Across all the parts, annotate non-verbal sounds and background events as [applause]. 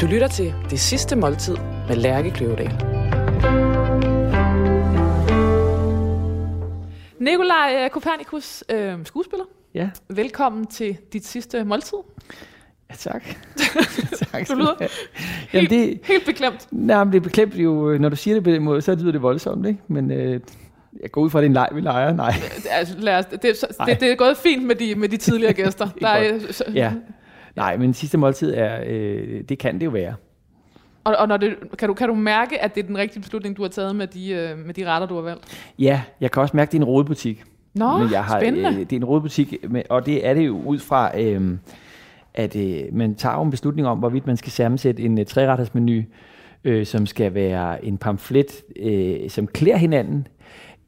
Du lytter til Det Sidste Måltid med Lærke Kløvedal. Nikolaj øh, Kopernikus, øh, skuespiller. Ja. Velkommen til dit sidste måltid. Ja, tak. [laughs] tak. Du lyder helt, Jamen, det, helt beklemt. nej, men det er beklemt jo, når du siger det på den måde, så lyder det voldsomt, ikke? Men øh, jeg går ud fra, at det er en leg, vi leger. Nej. Altså, lad os, det, så, det, det er gået fint med de, med de tidligere gæster. [laughs] Er Der er, så, Ja. Nej, men sidste måltid er, øh, det kan det jo være. Og, og når det, kan, du, kan du mærke, at det er den rigtige beslutning, du har taget med de, øh, med de retter, du har valgt? Ja, jeg kan også mærke, at det er en rodebutik. Nå, men jeg har, spændende. Øh, det er en rodebutik, og det er det jo ud fra, øh, at øh, man tager en beslutning om, hvorvidt man skal sammensætte en øh, trærettersmenu, øh, som skal være en pamflet, øh, som klæder hinanden,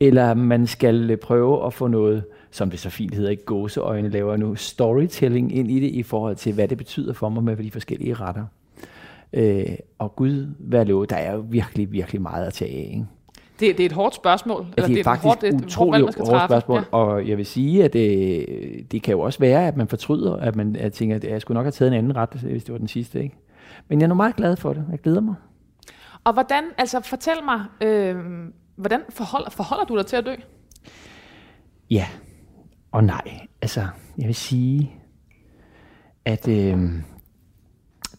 eller man skal øh, prøve at få noget, som det så fint hedder, ikke gåseøjne laver nu, storytelling ind i det, i forhold til, hvad det betyder for mig med de forskellige retter. Øh, og Gud, hvad lov, der er jo virkelig, virkelig meget at tage af, ikke? Det, det er et hårdt spørgsmål. Ja, det er et faktisk hårdt, et hårdt utroligt hårdt træffe. spørgsmål, Ja. ja. og jeg vil sige, at det, det kan jo også være, at man fortryder, at man at tænker, at jeg skulle nok have taget en anden ret, hvis det var den sidste. Ikke? Men jeg er nu meget glad for det. Jeg glæder mig. Og hvordan, altså fortæl mig, øh, hvordan forholder, forholder du dig til at dø? Ja og nej. Altså, jeg vil sige, at øh,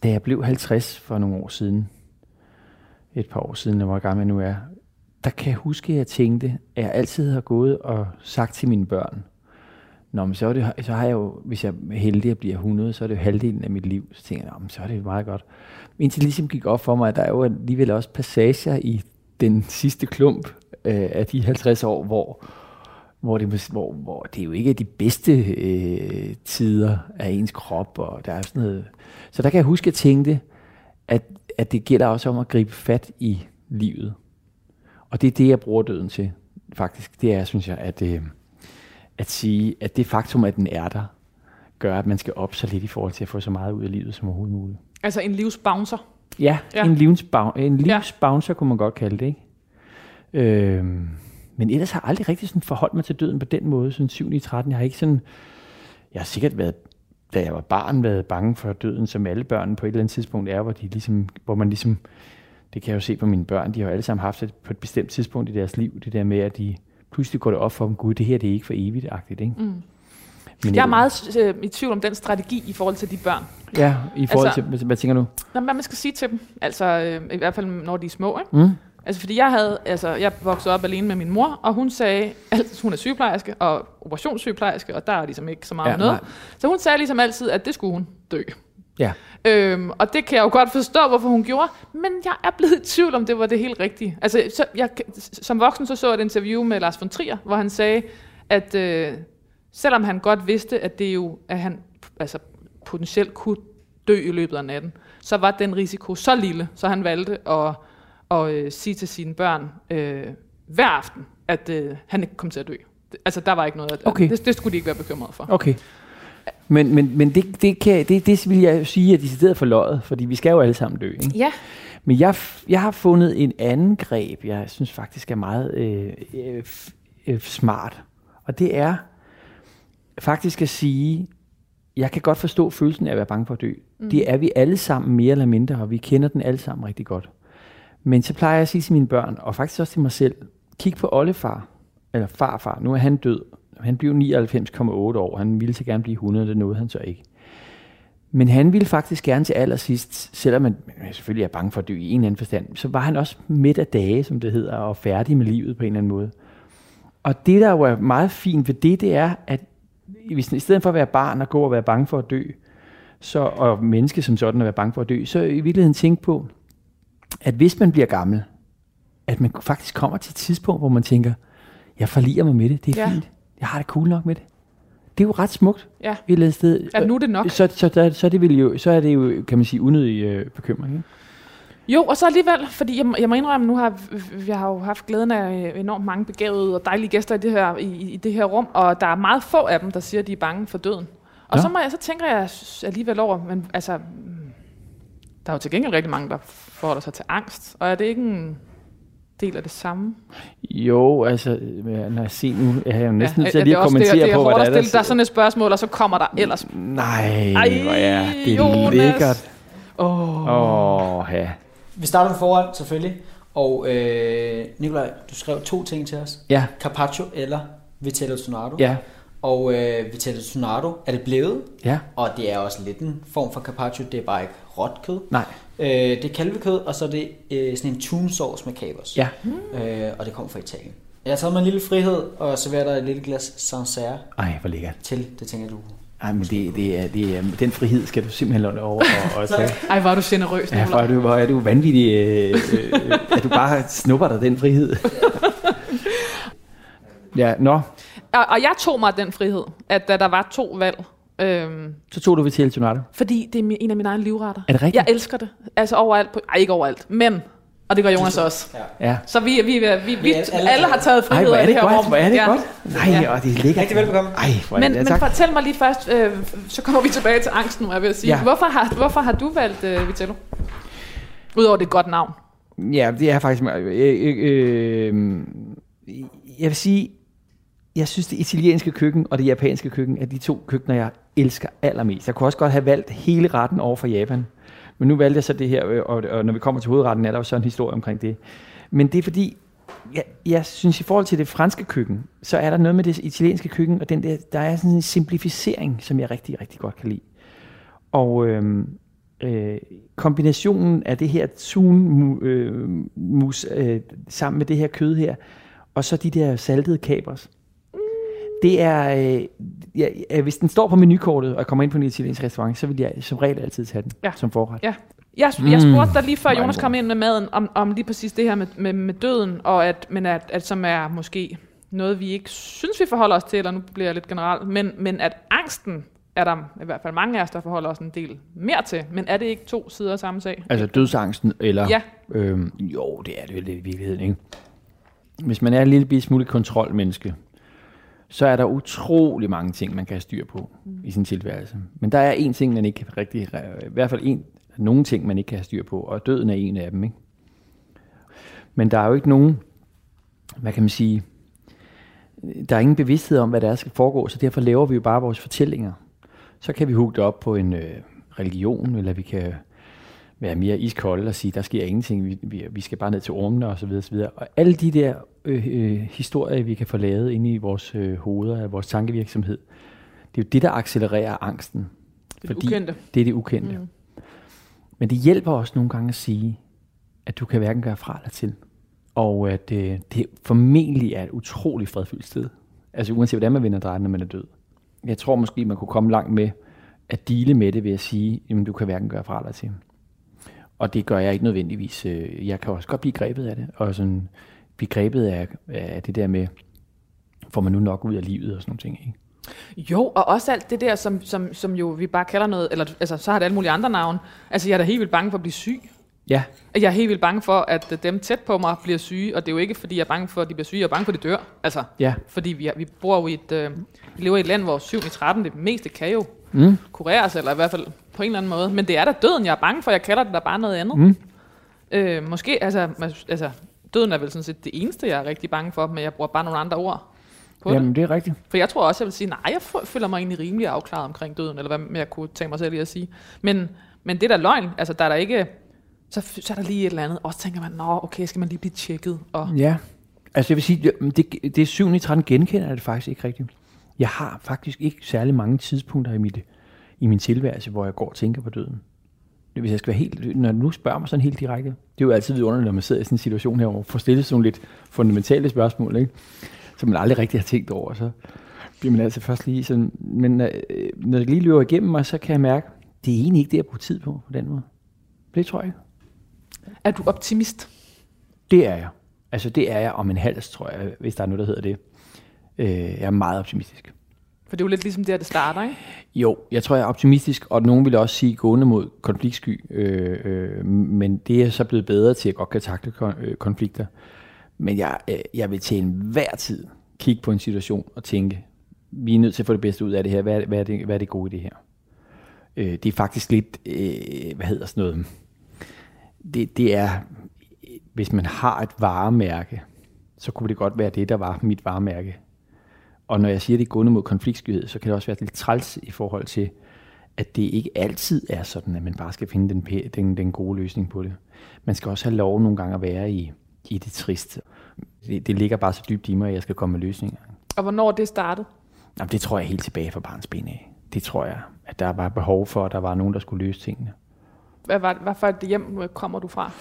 da jeg blev 50 for nogle år siden, et par år siden, hvor gammel jeg nu er, der kan jeg huske, at jeg tænkte, at jeg altid har gået og sagt til mine børn, Nå, men så, er det, så har jeg jo, hvis jeg er heldig at blive 100, så er det jo halvdelen af mit liv. Så tænker jeg, men så er det jo meget godt. Indtil det ligesom gik op for mig, at der er jo alligevel også passager i den sidste klump øh, af de 50 år, hvor, hvor, det, hvor, hvor det jo ikke er de bedste øh, tider af ens krop, og der er sådan noget. Så der kan jeg huske, at jeg tænkte, at, at det gælder også om at gribe fat i livet. Og det er det, jeg bruger døden til, faktisk. Det er, synes jeg, at, øh, at sige, at det faktum, at den er der, gør, at man skal op så lidt i forhold til at få så meget ud af livet som overhovedet muligt. Altså en livsbouncer. Ja, Ja. ja. en, livsboun- en Ja. livsbouncer kunne man godt kalde det, ikke? Øhm, men ellers har jeg aldrig rigtig sådan forholdt mig til døden på den måde, sådan 7 i 13. Jeg har ikke sådan, jeg har sikkert været, da jeg var barn, været bange for døden, som alle børn på et eller andet tidspunkt er, hvor, de ligesom, hvor man ligesom, det kan jeg jo se på mine børn, de har jo alle sammen haft det på et bestemt tidspunkt i deres liv, det der med, at de pludselig går det op for dem, gud, det her det er ikke for evigt-agtigt, ikke? Mm. Men Jeg er meget øh, i tvivl om den strategi i forhold til de børn. Ja, i forhold Altså- til, hvad, hvad tænker du? Hvad man skal sige til dem, altså øh, i hvert fald når de er små, ikke? Mm? Altså fordi jeg havde, altså jeg voksede op alene med min mor, og hun sagde, altid, hun er sygeplejerske og operationssygeplejerske, og der er ligesom ikke så meget Ja, ja, noget. nej. Så hun sagde ligesom altid, at det skulle hun dø. Ja. Øhm, og det kan jeg jo godt forstå, hvorfor hun gjorde, men jeg er blevet i tvivl om, det var det helt rigtige. Altså, så jeg, som voksen så så jeg et interview med Lars von Trier, hvor han sagde, at øh, selvom han godt vidste, at det jo, at han altså, potentielt kunne dø i løbet af natten, så var den risiko så lille, så han valgte at, at øh, sige til sine børn øh, hver aften, at øh, han ikke kom til at dø. Altså, der var ikke noget, at, Okay. det, det skulle de ikke være bekymrede for. Okay. Men, men, men det, det, kan, det, det vil jeg jo sige, at de decideret for løjet, fordi vi skal jo alle sammen dø. Ikke? Ja, Men jeg, jeg har fundet en anden greb, jeg synes faktisk er meget øh, øh, øh, smart. Og det er faktisk at sige, jeg kan godt forstå følelsen af at være bange for at dø. Mm. Det er vi alle sammen mere eller mindre, og vi kender den alle sammen rigtig godt. Men så plejer jeg at sige til mine børn, og faktisk også til mig selv, kig på oldefar, eller farfar, nu er han død. Han blev 99,8 år, han ville så gerne blive 100, det nåede han så ikke. Men han ville faktisk gerne til allersidst, selvom man selvfølgelig er bange for at dø i en eller anden forstand, så var han også midt af dage, som det hedder, og færdig med livet på en eller anden måde. Og det, der jo er meget fint ved det, det er, at hvis, i stedet for at være barn og gå og være bange for at dø, så, og menneske som sådan at være bange for at dø, så i virkeligheden tænke på, at hvis man bliver gammel, at man faktisk kommer til et tidspunkt, hvor man tænker, jeg forliger mig med det, det er Ja. ja. fint, jeg har det cool nok med det. Det er jo ret smukt ja. et eller andet sted. At nu er det nok. Så, så, så, er det vel jo, så er det jo, kan man sige, unødig øh, bekymring. Ikke? Jo, og så alligevel, fordi jeg, jeg må indrømme, nu har jeg har jo haft glæden af enormt mange begavede og dejlige gæster i det her, i, i det her rum, og der er meget få af dem, der siger, at de er bange for døden. Og Nå. så, må jeg, så tænker jeg alligevel over, men altså, mm, der er jo til gengæld rigtig mange, der forholder sig til angst, og er det ikke en del af det samme? Jo, altså, øh, når jeg ser nu, jeg har jo næsten ja, nødt til at det lige er at også- det, er- kommentere det er på, hårdt hvad at der er, stille sådan et spørgsmål, og så kommer der ellers... Nej, Ej, hvor er det Jonas. lækkert. Åh, Åh, Åh, ja. Vi starter med foran, selvfølgelig. Og øh, Nikolaj, du skrev to ting til os. Ja, Carpaccio eller Vitello Sonato. ja, Og øh, Vitello Sonato er det blevet, ja. og det er også lidt en form for carpaccio. Det er bare ikke råt kød. Nej. Øh, det er kalvekød, og så er det øh, sådan en tunesauce med kapers. Ja. Øh, og det kommer fra Italien. Jeg har taget mig en lille frihed og serverer dig et lille glas Sancerre Ej, hvor lækkert. til. Det tænker du. Ej, men det, det er, det er, den frihed skal du simpelthen lade over og, og [laughs] tage. Ej, hvor er du generøs, Ja, hvor er du, hvor er du vanvittig, øh, øh, at du bare snupper dig den frihed. [laughs] ja, nå, Og, og jeg tog mig den frihed, at da der var to valg, øhm, så tog du til Tornado. fordi det er en af mine egne livretter. Er det rigtigt? Jeg elsker det. Altså overalt. På, ej, ikke overalt, men... Og det gør Jonas også. Ja. Ja. Så vi, vi, vi, vi, vi alle- alle, har taget Ej, frihed er af det det her godt, rum. hvor er det Ja. godt. Nej, Ja. ja. og det er lækkert. Rigtig velbekomme. Ej, hvor er Men, det, men tak. fortæl mig lige først, øh, så kommer vi tilbage til angsten, jeg vil sige. Ja. Ja. Hvorfor, har, hvorfor har du valgt øh, Vitello? Udover det et godt navn. Ja, det er faktisk... Øh, øh, øh, jeg vil sige, jeg synes, det italienske køkken og det japanske køkken er de to køkkener, jeg elsker allermest. Jeg kunne også godt have valgt hele retten over for Japan. Men nu valgte jeg så det her, øh, og, og når vi kommer til hovedretten, er der jo så en historie omkring det. Men det er fordi, jeg, jeg synes i forhold til det franske køkken, så er der noget med det italienske køkken, og den der, der er sådan en simplificering, som jeg rigtig, rigtig godt kan lide. Og øhm, øh, kombinationen af det her tun øh, mus øh, sammen med det her kød her, og så de der saltede kapers. Det er, øh, ja, ja, hvis den står på menukortet, og jeg kommer ind på en italiensk restaurant, så vil jeg som regel altid tage den Ja. som forret. Ja. Jeg, jeg spurgte dig lige før Hvor er Jonas kom ind med maden, om, om lige præcis det her med, med, med døden, og at, men at, at som er måske noget, vi ikke synes, vi forholder os til, eller nu bliver jeg lidt generelt, men, men at angsten er der i hvert fald mange af os, der forholder os en del mere til. Men er det ikke to sider af samme sag? Altså dødsangsten, eller... Ja. Øhm, jo, det er det jo lidt i virkeligheden, ikke? Hvis man er en lille smule kontrolmenneske, så er der utrolig mange ting, man kan have styr på mm. i sin tilværelse. Men der er en ting, man ikke kan rigtig... I hvert fald en, nogle ting, man ikke kan have styr på, og døden er en af dem, ikke? Men der er jo ikke nogen, hvad kan man sige, der er ingen bevidsthed om, hvad der skal foregå, så derfor laver vi jo bare vores fortællinger. Så kan vi hugge det op på en øh, religion, eller vi kan være mere iskolde og sige, der sker ingenting, vi, vi, vi skal bare ned til ormene og så videre, og så videre. Og alle de der øh, øh, historier, vi kan få lavet inde i vores øh, hoveder, af vores tankevirksomhed, det er jo det, der accelererer angsten. Det er det ukendte. Det er det ukendte. Mm. Men det hjælper også nogle gange at sige, at du kan hverken gøre fra eller til. Og at øh, det formentlig er et utroligt fredfyldt sted. Altså uanset hvordan man vender drejen, når man er død. Jeg tror måske, man kunne komme langt med at dele med det ved at sige, at du kan hverken gøre fra eller til. Og det gør jeg ikke nødvendigvis. øh, Jeg kan også godt blive grebet af det. Og sådan blive grebet af, af det der med, får man nu nok ud af livet og sådan nogle ting. Ikke? Jo, og også alt det der, som, som, som jo vi bare kalder noget, eller altså, så har det alle mulige andre navne. Altså, jeg er da helt vildt bange for at blive syg. Ja, Jeg er helt vildt bange for, at dem tæt på mig bliver syge, og det er jo ikke, fordi jeg er bange for, at de bliver syge, jeg er bange for, at de dør. Altså, ja. fordi vi, vi bor jo i et, øh, vi lever i et land, hvor 7 i 13, det meste kan jo Mm. kureres, eller i hvert fald på en eller anden måde. Men det er da døden, jeg er bange for, jeg kalder det da bare noget andet. Mm. Øh, måske, altså, altså, døden er vel sådan set det eneste, jeg er rigtig bange for, men jeg bruger bare nogle andre ord på det. Jamen, det er rigtigt. For jeg tror også, jeg vil sige, nej, jeg føler mig egentlig rimelig afklaret omkring døden, eller hvad jeg kunne tænke mig selv lige at sige. Men, men det er da løgn, altså der er der ikke, så, så er der lige et eller andet, og så tænker man, nå, okay, skal man lige blive tjekket, og Ja. Altså jeg vil sige, det, det, det er 7 i 13 genkender jeg det faktisk ikke rigtigt. Jeg har faktisk ikke særlig mange tidspunkter i, mit, i min tilværelse, hvor jeg går og tænker på døden. Hvis jeg skal være helt, når du nu spørger mig sådan helt direkte, det er jo altid vidunderligt, når man sidder i sådan en situation her, og får stillet sådan nogle lidt fundamentale spørgsmål, ikke? som man aldrig rigtig har tænkt over, så bliver man altså først lige sådan, men øh, når det lige løber igennem mig, så kan jeg mærke, det er egentlig ikke det, jeg bruger tid på, på den måde. Det tror jeg ikke. er du optimist? Det er jeg. Altså det er jeg om en hals, tror jeg, hvis der er noget, der hedder det. Øh, jeg er meget optimistisk. For det er jo lidt ligesom der, det starter, ikke? Jo, jeg tror, jeg er optimistisk, og nogen vil også sige gående mod konfliktsky, øh, øh, men det er så blevet bedre til at godt kan takle kon- øh, konflikter. Men jeg, øh, jeg vil til enhver tid kigge på en situation og tænke, vi er nødt til at få det bedste ud af det her. Hvad er, hvad er, det, hvad er det gode i det her? Øh, det er faktisk lidt, øh, hvad hedder sådan noget, det, det er, hvis man har et varemærke, så kunne det godt være det, der var mit varemærke. Og når jeg siger, det er gående mod konfliktskyhed, så kan det også være lidt træls i forhold til, at det ikke altid er sådan, at man bare skal finde den, den, den gode løsning på det. Man skal også have lov nogle gange at være i, i det triste. Det, det ligger bare så dybt i mig, at jeg skal komme med løsninger. Og hvornår det startede? Jamen, det tror jeg helt tilbage fra barns ben af. Det tror jeg, at der var behov for, at der var nogen, der skulle løse tingene. Hvad, var, hvad for et hjem kommer du fra?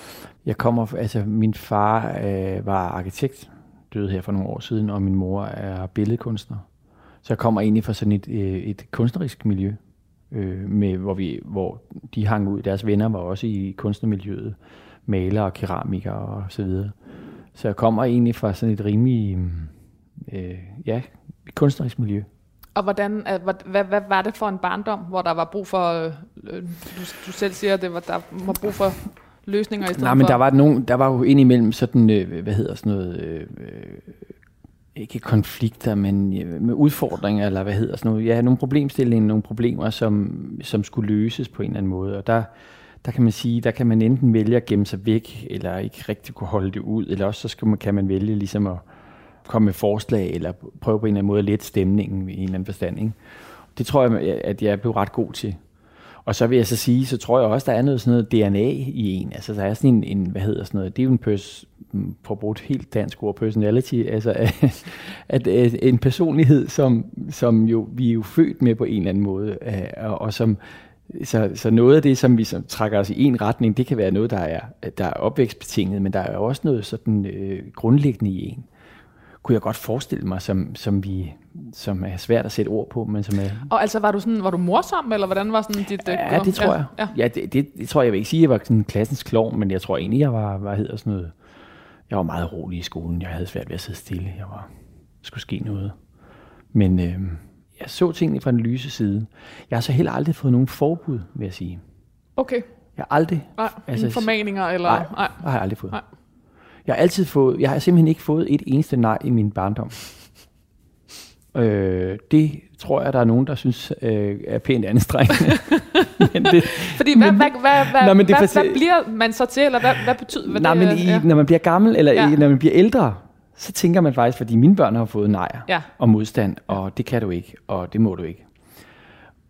Jeg kommer, altså min far øh, var arkitekt, døde her for nogle år siden, og min mor er billedkunstner. Så jeg kommer egentlig fra sådan et, øh, et kunstnerisk miljø, øh, med, hvor, vi, hvor de hang ud. Deres venner var også i kunstnermiljøet, malere og keramikere og så videre. Så jeg kommer egentlig fra sådan et rimelig, øh, ja, kunstnerisk miljø. Og hvordan, øh, hvad, hvad, hvad var det for en barndom, hvor der var brug for, øh, øh, du, du selv siger, at det var, der var brug for løsninger i stedet Nej, men for... der var, nogen, der var jo indimellem sådan, øh, hvad hedder sådan noget, øh, øh, ikke konflikter, men øh, med udfordringer, eller hvad hedder sådan noget, ja, nogle problemstillinger, nogle problemer, som, som skulle løses på en eller anden måde, og der, der kan man sige, der kan man enten vælge at gemme sig væk, eller ikke rigtig kunne holde det ud, eller også så skal man, kan man vælge ligesom at komme med forslag, eller prøve på en eller anden måde at lette stemningen i en eller anden forstand. Ikke? Det tror jeg, at jeg blev ret god til. Og så vil jeg så sige, så tror jeg også, der er noget sådan noget DNA i en. Altså der er sådan en, en hvad hedder sådan noget, det er jo en pers, mm, for brugt helt dansk ord, personality, altså at, [laughs] at, at en personlighed, som, som jo, vi er jo født med på en eller anden måde, øh, og, og som, så, så noget af det, som vi som trækker os i en retning, det kan være noget, der er, der er opvækstbetinget, men der er også noget sådan øh, grundlæggende i en kunne jeg godt forestille mig, som, som, vi, som er svært at sætte ord på, men som er... Og altså, var du, sådan, var du morsom, eller hvordan var sådan dit... øh, Ja, det tror jeg. Ja. Ja, det, det, det, tror jeg, jeg vil ikke sige, at jeg var sådan klassens klovn, men jeg tror egentlig, jeg var, hvad hedder sådan noget, jeg var meget rolig i skolen. Jeg havde svært ved at sidde stille. Jeg var, skulle ske noget. Men øh, jeg så tingene fra den lyse side. Jeg har så heller aldrig fået nogen forbud, vil jeg sige. Okay. Jeg har aldrig... Nej, Altså, formaninger, eller... Nej, nej. har jeg aldrig fået. Nej. Jeg har altid fået, jeg har simpelthen ikke fået et eneste nej i min barndom. Øh, det tror jeg, der er nogen, der synes øh, er pænt anstrengende. [laughs] men det, Fordi hvad, hvad, hvad, hvad, Nå, men det er hvad, for- hvad bliver man så til, eller hvad, hvad betyder hvad nej, det, men i, ja. når man bliver gammel, eller Ja. når man bliver ældre, så tænker man faktisk, fordi mine børn har fået nejer Ja. og modstand, og det kan du ikke, og det må du ikke.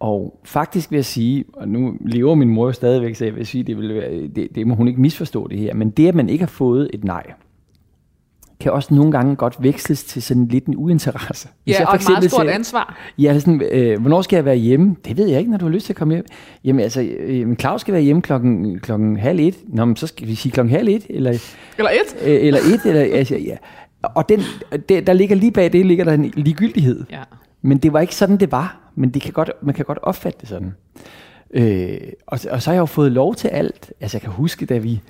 Og faktisk vil jeg sige, og nu lever min mor jo stadigvæk, så jeg vil sige, det, vil være, det, det må hun ikke misforstå det her, men det, at man ikke har fået et nej, kan også nogle gange godt veksles til sådan lidt en uinteresse. Hvis Ja, jeg og et meget stort siger- ansvar. Ja, sådan, øh, hvornår skal jeg være hjemme? Det ved jeg ikke, når du har lyst til at komme hjem. Jamen altså, øh, men Claus skal være hjemme klokken, klokken halv et. Nå, men så skal vi sige klokken halv et, eller, Eller et. øh, eller et, eller, [laughs] altså, ja. Og den, det, der ligger lige bag det, ligger der en ligegyldighed. Ja. Men det var ikke sådan, det var. Men det kan godt, man kan godt opfatte det sådan. Øh, og, og så har jeg jo fået lov til alt. Altså, jeg kan huske, da vi...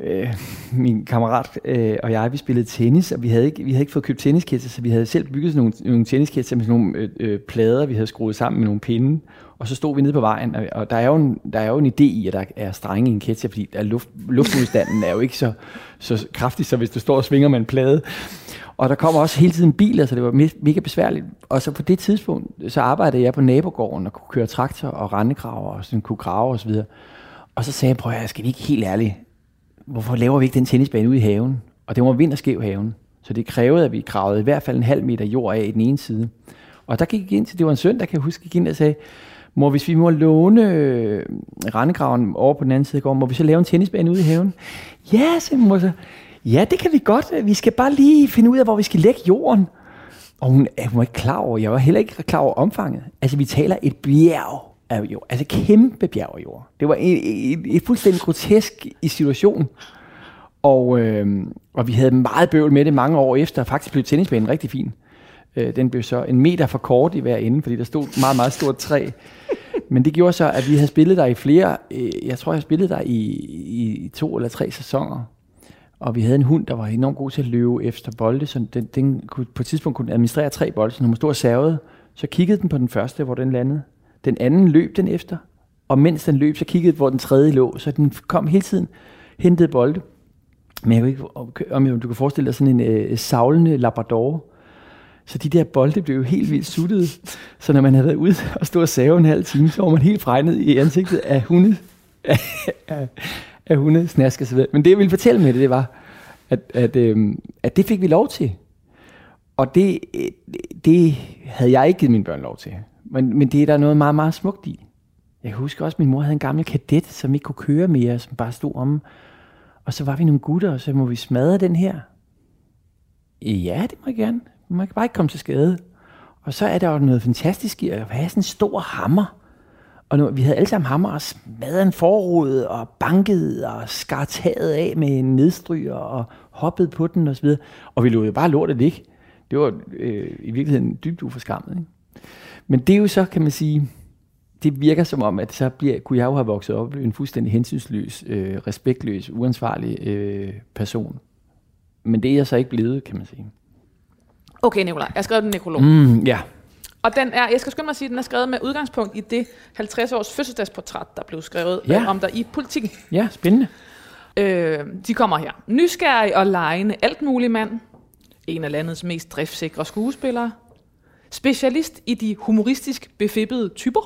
Øh, min kammerat øh, og jeg, vi spillede tennis, og vi havde ikke, vi havde ikke fået købt tennisketcher, så vi havde selv bygget sådan nogle, nogle tennisketcher med sådan nogle øh, øh, plader, vi havde skruet sammen med nogle pinde. Og så stod vi nede på vejen, og, og der, er jo en, der er jo en idé i, at der er strenge i en ketcher, fordi der er luft, luftmodstanden er jo ikke så, så kraftig, så hvis du står og svinger med en plade. Og der kommer også hele tiden biler, så det var mega besværligt. Og så på det tidspunkt, så arbejdede jeg på nabogården og kunne køre traktor og rendegraver og sådan kunne grave og så videre. Og så sagde jeg, prøv at høre, skal vi ikke helt ærligt, hvorfor laver vi ikke den tennisbane ude i haven? Og det var vinterskæv skæv haven. Så det krævede, at vi gravede i hvert fald en halv meter jord af i den ene side. Og der gik jeg ind til, det var en søndag, kan jeg huske, gik ind og sagde, mor, hvis vi må låne øh, rendegraven over på den anden side af gården, må vi så lave en tennisbane ude i haven? Ja, sagde min mor så. Ja, det kan vi godt. Vi skal bare lige finde ud af, hvor vi skal lægge jorden. Og hun, hun var ikke klar over, jeg var heller ikke klar over omfanget. Altså, vi taler et bjerg af jord. Altså, kæmpe bjerg af jord. Det var et, et, et fuldstændig grotesk i situation. Og, øh, og vi havde meget bøvl med det mange år efter. Faktisk blev tennisbanen rigtig fin. Øh, den blev så en meter for kort i hver ende, fordi der stod meget, meget stort træ. Men det gjorde så, at vi havde spillet der i flere, øh, jeg tror, jeg spillede der i, i to eller tre sæsoner. Og vi havde en hund, der var enormt god til at løbe efter bolde, så den, den kunne, på et tidspunkt kunne administrere tre bolde, så når man stod og servede, så kiggede den på den første, hvor den landede. Den anden løb den efter, og mens den løb, så kiggede den, hvor den tredje lå, så den kom hele tiden, hentede bolde. Men jeg kan ikke, om du kan forestille dig sådan en øh, savlende labrador, så de der bolde blev jo helt vildt suttede. Så når man havde været ude og stå og save en halv time, så var man helt fregnet i ansigtet af hunde, af, af hunde snask og så videre. Men det jeg ville fortælle med det, det var, at, at, øh, at det fik vi lov til. Og det, det havde jeg ikke givet mine børn lov til. Men, men det er der noget meget, meget smukt i. Jeg husker også, at min mor havde en gammel kadet, som ikke kunne køre mere, som bare stod om. Og så var vi nogle gutter, og så må vi smadre den her. Ja, det må jeg gerne. Man kan bare ikke komme til skade. Og så er der jo noget fantastisk i at have sådan en stor hammer. Og nu, vi havde alle sammen hammer og smadret en forrude og banket og skar taget af med en nedstryger og hoppet på den osv. Og, og vi lå jo bare lortet ligge. Det var øh, i virkeligheden dybt uforskammet. Ikke? Men det er jo så, kan man sige, det virker som om, at så bliver, kunne jeg jo have vokset op en fuldstændig hensynsløs, øh, respektløs, uansvarlig øh, person. Men det er jeg så ikke blevet, kan man sige. Okay, Nicolaj, jeg har skrevet en nekrolog. Mm, ja. Og den er, jeg skal skynde mig at sige, at den er skrevet med udgangspunkt i det 50-års fødselsdagsportræt, der blev skrevet Ja. ja. om dig i politikken. ja, spændende. Øh, de kommer her. Nysgerrig og lejende alt mulig mand. En af landets mest driftsikre skuespillere. Specialist i de humoristisk befippede typer.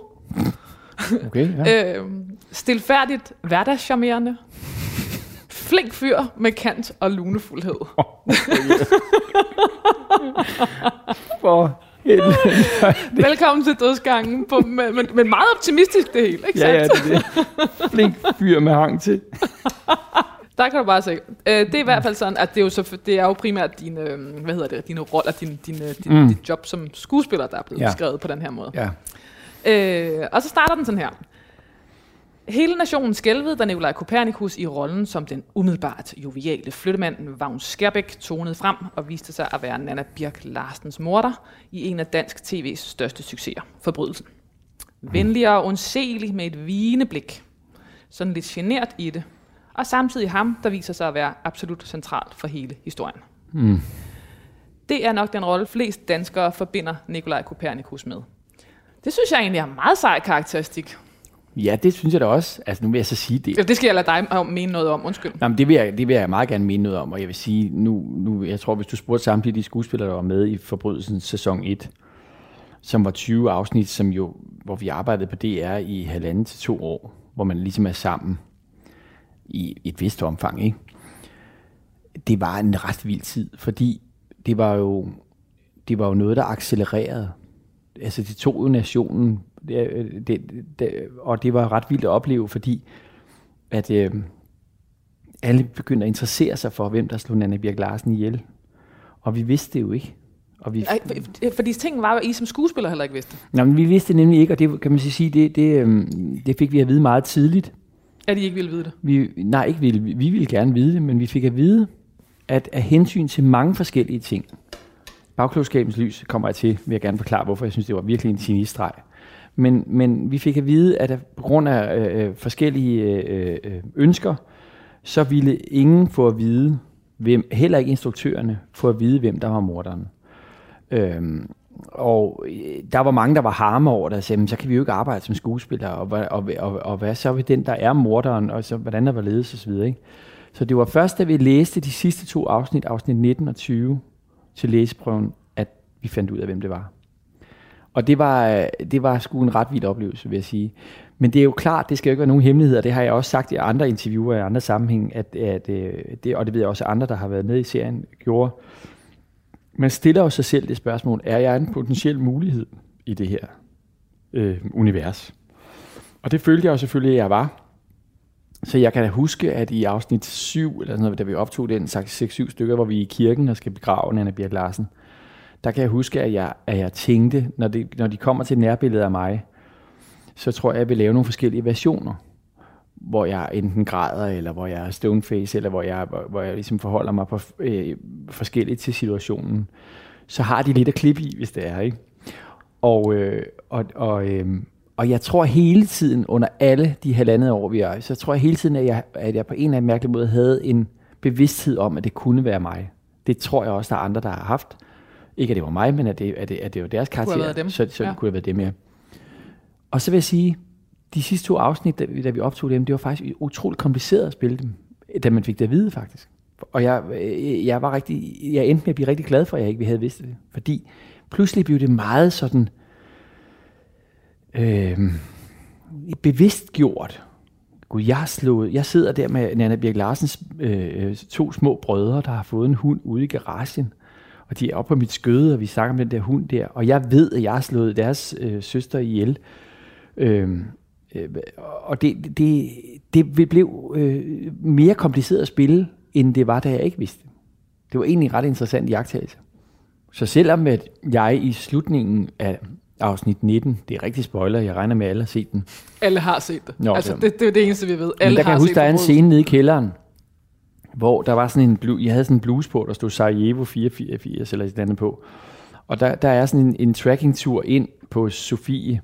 Okay, ja. [laughs] Øh, stilfærdigt hverdagscharmerende. Flink fyr med kant og lunefuldhed. [laughs] For helvede. [laughs] [laughs] Velkommen til dødsgangen, på, men, men, meget optimistisk det hele, ikke Ja, ja, sandt? det er det. Flink fyr med hang til. [laughs] Der kan du bare se. Øh, det er i hvert fald sådan, at det er jo, så, det er jo primært dine, øh, hvad hedder det, dine roller, din, din, din, Mm. dit job som skuespiller, der er blevet Ja. ja. beskrevet på den her måde. Ja. Øh, og så starter den sådan her. Hele nationen skælvede, da Nikolaj Kopernikus i rollen som den umiddelbart joviale flyttemand Vagn Skærbæk tonede frem og viste sig at være Nana Birk Larsens morter i en af dansk TV's største succeser, Forbrydelsen. Venlig og undselig med et vigende blik. Sådan lidt genert i det. Og samtidig ham, der viser sig at være absolut centralt for hele historien. Mm. Det er nok den rolle, flest danskere forbinder Nikolaj Kopernikus med. Det synes jeg egentlig er en meget sej karakteristik. Ja, det synes jeg da også. Altså, nu vil jeg så sige det. Det skal jeg lade dig om- mene noget om, undskyld. Nå, men det, vil jeg, det vil jeg meget gerne mene noget om, og jeg vil sige, nu, nu jeg tror, hvis du spurgte samtlige de skuespillere, der var med i Forbrydelsen sæson 1, som var 20 afsnit, som jo, hvor vi arbejdede på DR i halvanden til to år, hvor man ligesom er sammen i et vist omfang, ikke? Det var en ret vild tid, fordi det var jo, det var jo noget, der accelererede. Altså, det tog jo nationen, det, det, det, og det var ret vildt at opleve, fordi at øh, alle begyndte at interessere sig for, hvem der slog Nanna Birk Larsen ihjel. Og vi vidste det jo ikke. Og vi, Ej, for- fordi ting var at I som skuespiller heller ikke vidste. Nå, men vi vidste det nemlig ikke, og det kan man sige, det, det, øhm, det fik vi at vide meget tidligt. At I ikke ville vide det. Vi, nej, ikke ville, vi ville gerne vide det, men vi fik at vide, at af hensyn til mange forskellige ting, bagklogskabens lys kommer jeg til, vil jeg gerne forklare, hvorfor jeg synes, det var virkelig en genistreg. Men, men vi fik at vide, at på grund af øh, øh forskellige øh, øh, ønsker, så ville ingen få at vide, hvem, heller ikke instruktørerne, få at vide, hvem der var morderen. Øhm, og øh, der var mange, der var harme over det, og sagde, så kan vi jo ikke arbejde som skuespillere, og, og, og, og hvad så ved den, der er morderen, og så, hvordan der var ledes osv. Ikke? Så det var først, da vi læste de sidste to afsnit, afsnit 19 og 20, til læseprøven, at vi fandt ud af, hvem det var. Og det var, det var sgu en ret vild oplevelse, vil jeg sige. Men det er jo klart, det skal jo ikke være nogen hemmelighed, og det har jeg også sagt i andre interviewer i andre sammenhæng, at, at øh, det, og det ved jeg også andre, der har været med i serien, gjorde. Man stiller jo sig selv det spørgsmål, er jeg en potentiel mulighed i det her øh, univers? Og det følte jeg jo selvfølgelig, at jeg var. Så jeg kan da huske, at i afsnit 7, eller sådan noget, da vi optog den, sagt 6-7 stykker, hvor vi er i kirken og skal begrave Nanna Birk Larsen, der kan jeg huske, at jeg, at jeg tænkte, når, det, når de kommer til nærbilledet af mig, så tror jeg, jeg vil lave nogle forskellige versioner, hvor jeg enten græder, eller hvor jeg er stoneface, eller hvor jeg, hvor, hvor jeg ligesom forholder mig på, øh, forskelligt til situationen. Så har de lidt at klippe i, hvis det er, ikke? Og, øh, og, og, øh, og jeg tror hele tiden, under alle de halvandet år, vi er, så tror jeg hele tiden, at jeg, at jeg på en eller anden mærkelig måde havde en bevidsthed om, at det kunne være mig. Det tror jeg også, der er andre, der har haft. Ikke at det var mig, men at det, at det, at det var deres karakter. dem. Så, så ja. Ja. det kunne have været dem, ja. Og så vil jeg sige, de sidste to afsnit, da, vi- da vi optog dem, det var faktisk utroligt kompliceret at spille dem, da man fik det at vide faktisk. Og jeg, øh, jeg var rigtig, jeg endte med at blive rigtig glad for, at jeg ikke havde vidst det. Fordi pludselig blev det meget sådan øh, bevidst gjort. Gud, jeg slået, jeg sidder der med Nana Birk Larsens øh, to små brødre, der har fået en hund ude i garagen. Og de er oppe på mit skøde, og vi snakker om den der hund der. Og jeg ved, at jeg har slået deres øh, søster ihjel. Øh, øh, og det, det, det blev øh, mere kompliceret at spille, end det var, da jeg ikke vidste. Det var egentlig en ret interessant jagttagelse. Så selvom at jeg i slutningen af afsnit 19, det er rigtig spoiler, jeg regner med, at alle har set den. Alle har set det. Nå, altså, så- det, det er det eneste, vi ved. Alle Men der kan har jeg huske, der er en scene nede i kælderen, hvor der var sådan en blue, jeg havde sådan en blues på, der stod Sarajevo 484 eller sådan andet på. Og der, der er sådan en, en tracking-tur ind på Sofie,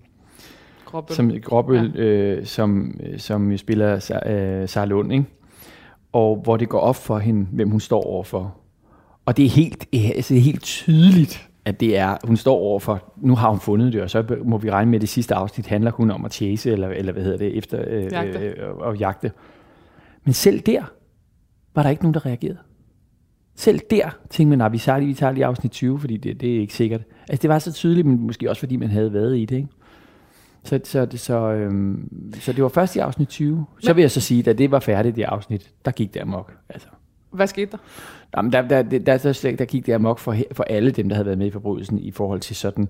Kroppen. som Gråbøl, ja. øh, som, øh, som jo spiller øh, Sara Lund, ikke? Og hvor det går op for hende, hvem hun står overfor. Og det er helt, altså det er helt tydeligt, at det er, hun står overfor, nu har hun fundet det, og så må vi regne med, at det sidste afsnit handler kun om at chase, eller, eller hvad hedder det, efter øh, Jagte. øh, og jagte. Men selv der var der ikke nogen, der reagerede. Selv der tænkte man, at vi tager lige, vi tager lige afsnit 20, fordi det, det er ikke sikkert. Altså det var så tydeligt, men måske også fordi man havde været i det, ikke? Så, så, det, så, øhm, så det var først i afsnit 20. Så vil jeg så sige, at da det var færdigt, det afsnit, der gik det amok. Altså. Hvad skete der? Jamen, der, der, der, der, der, der gik det amok for, for alle dem, der havde været med i forbrydelsen, i forhold til sådan,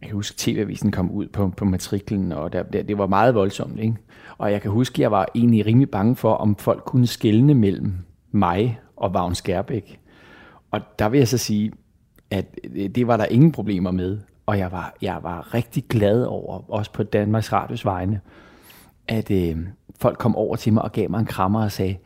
jeg kan huske, TV-avisen kom ud på, på matriklen, og der, der, det var meget voldsomt. Ikke? Og jeg kan huske, at jeg var egentlig rimelig bange for, om folk kunne skelne mellem mig og Vagn Skærbæk. Og der vil jeg så sige, at det var der ingen problemer med. Og jeg var, jeg var rigtig glad over, også på Danmarks Radios vegne, at øh, folk kom over til mig og gav mig en krammer og sagde,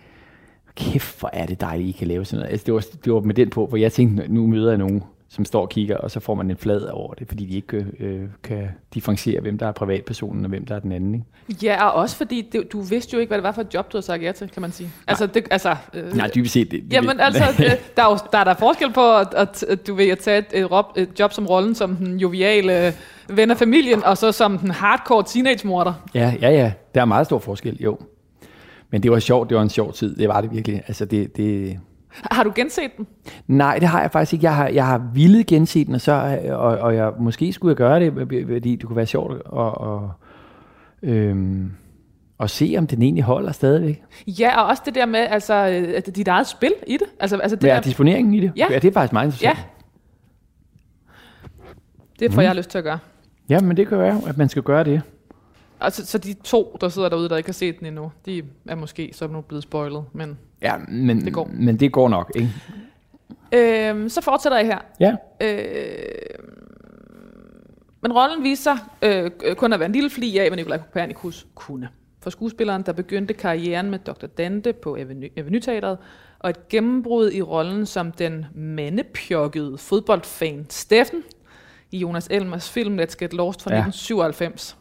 kæft, hvor er det dejligt, I kan lave sådan noget. Altså, det, var, det var med den på, hvor jeg tænkte, nu møder jeg nogen, som står og kigger, og så får man en flad over det, fordi de ikke øh, kan differentiere, hvem der er privatpersonen, og hvem der er den anden. Ikke? Ja, og også fordi det, du vidste jo ikke, hvad det var for et job, du havde sagt ja til, kan man sige. Altså, det, altså, øh, Nej, dybest set. Det, det, Jamen altså, [laughs] øh, der er jo der er der forskel på, at, at, at du vil at tage et, et, rob- et job som rollen som den joviale ven af familien, og så som den hardcore teenage-morder. Ja, ja, ja. Der er meget stor forskel, jo. Men det var sjovt, det var en sjov tid, det var det virkelig. Altså, det, det, Har du genset den? Nej, det har jeg faktisk ikke. Jeg har, jeg har villet gense den, og, så, og, og jeg, måske skulle jeg gøre det, fordi det kunne være sjovt at, og, øhm, at se, om den egentlig holder stadigvæk. Ja, og også det der med, altså, at dit eget spil i det. Altså, altså det, er der, disponeringen i det? Ja. ja det er faktisk meget interessant. ja, det får Mm. jeg lyst til at gøre. ja, men det kan være, at man skal gøre det. Altså, så de to, der sidder derude, der ikke har set den endnu, de er måske så nu blevet spoilet. Men, Ja, men Det går. men det går nok, ikke? øhm, så fortsætter jeg her. Ja. Øh, men rollen viser sig øh, kun at være en lille fli af, hvad Nikolaj Kopernikus kunne. For skuespilleren, der begyndte karrieren med Dr. Dante på Aveny- Avenyteatret, og et gennembrud i rollen som den mandepjokkede fodboldfan Steffen i Jonas Elmers film Let's Get Lost fra Ja. 1997.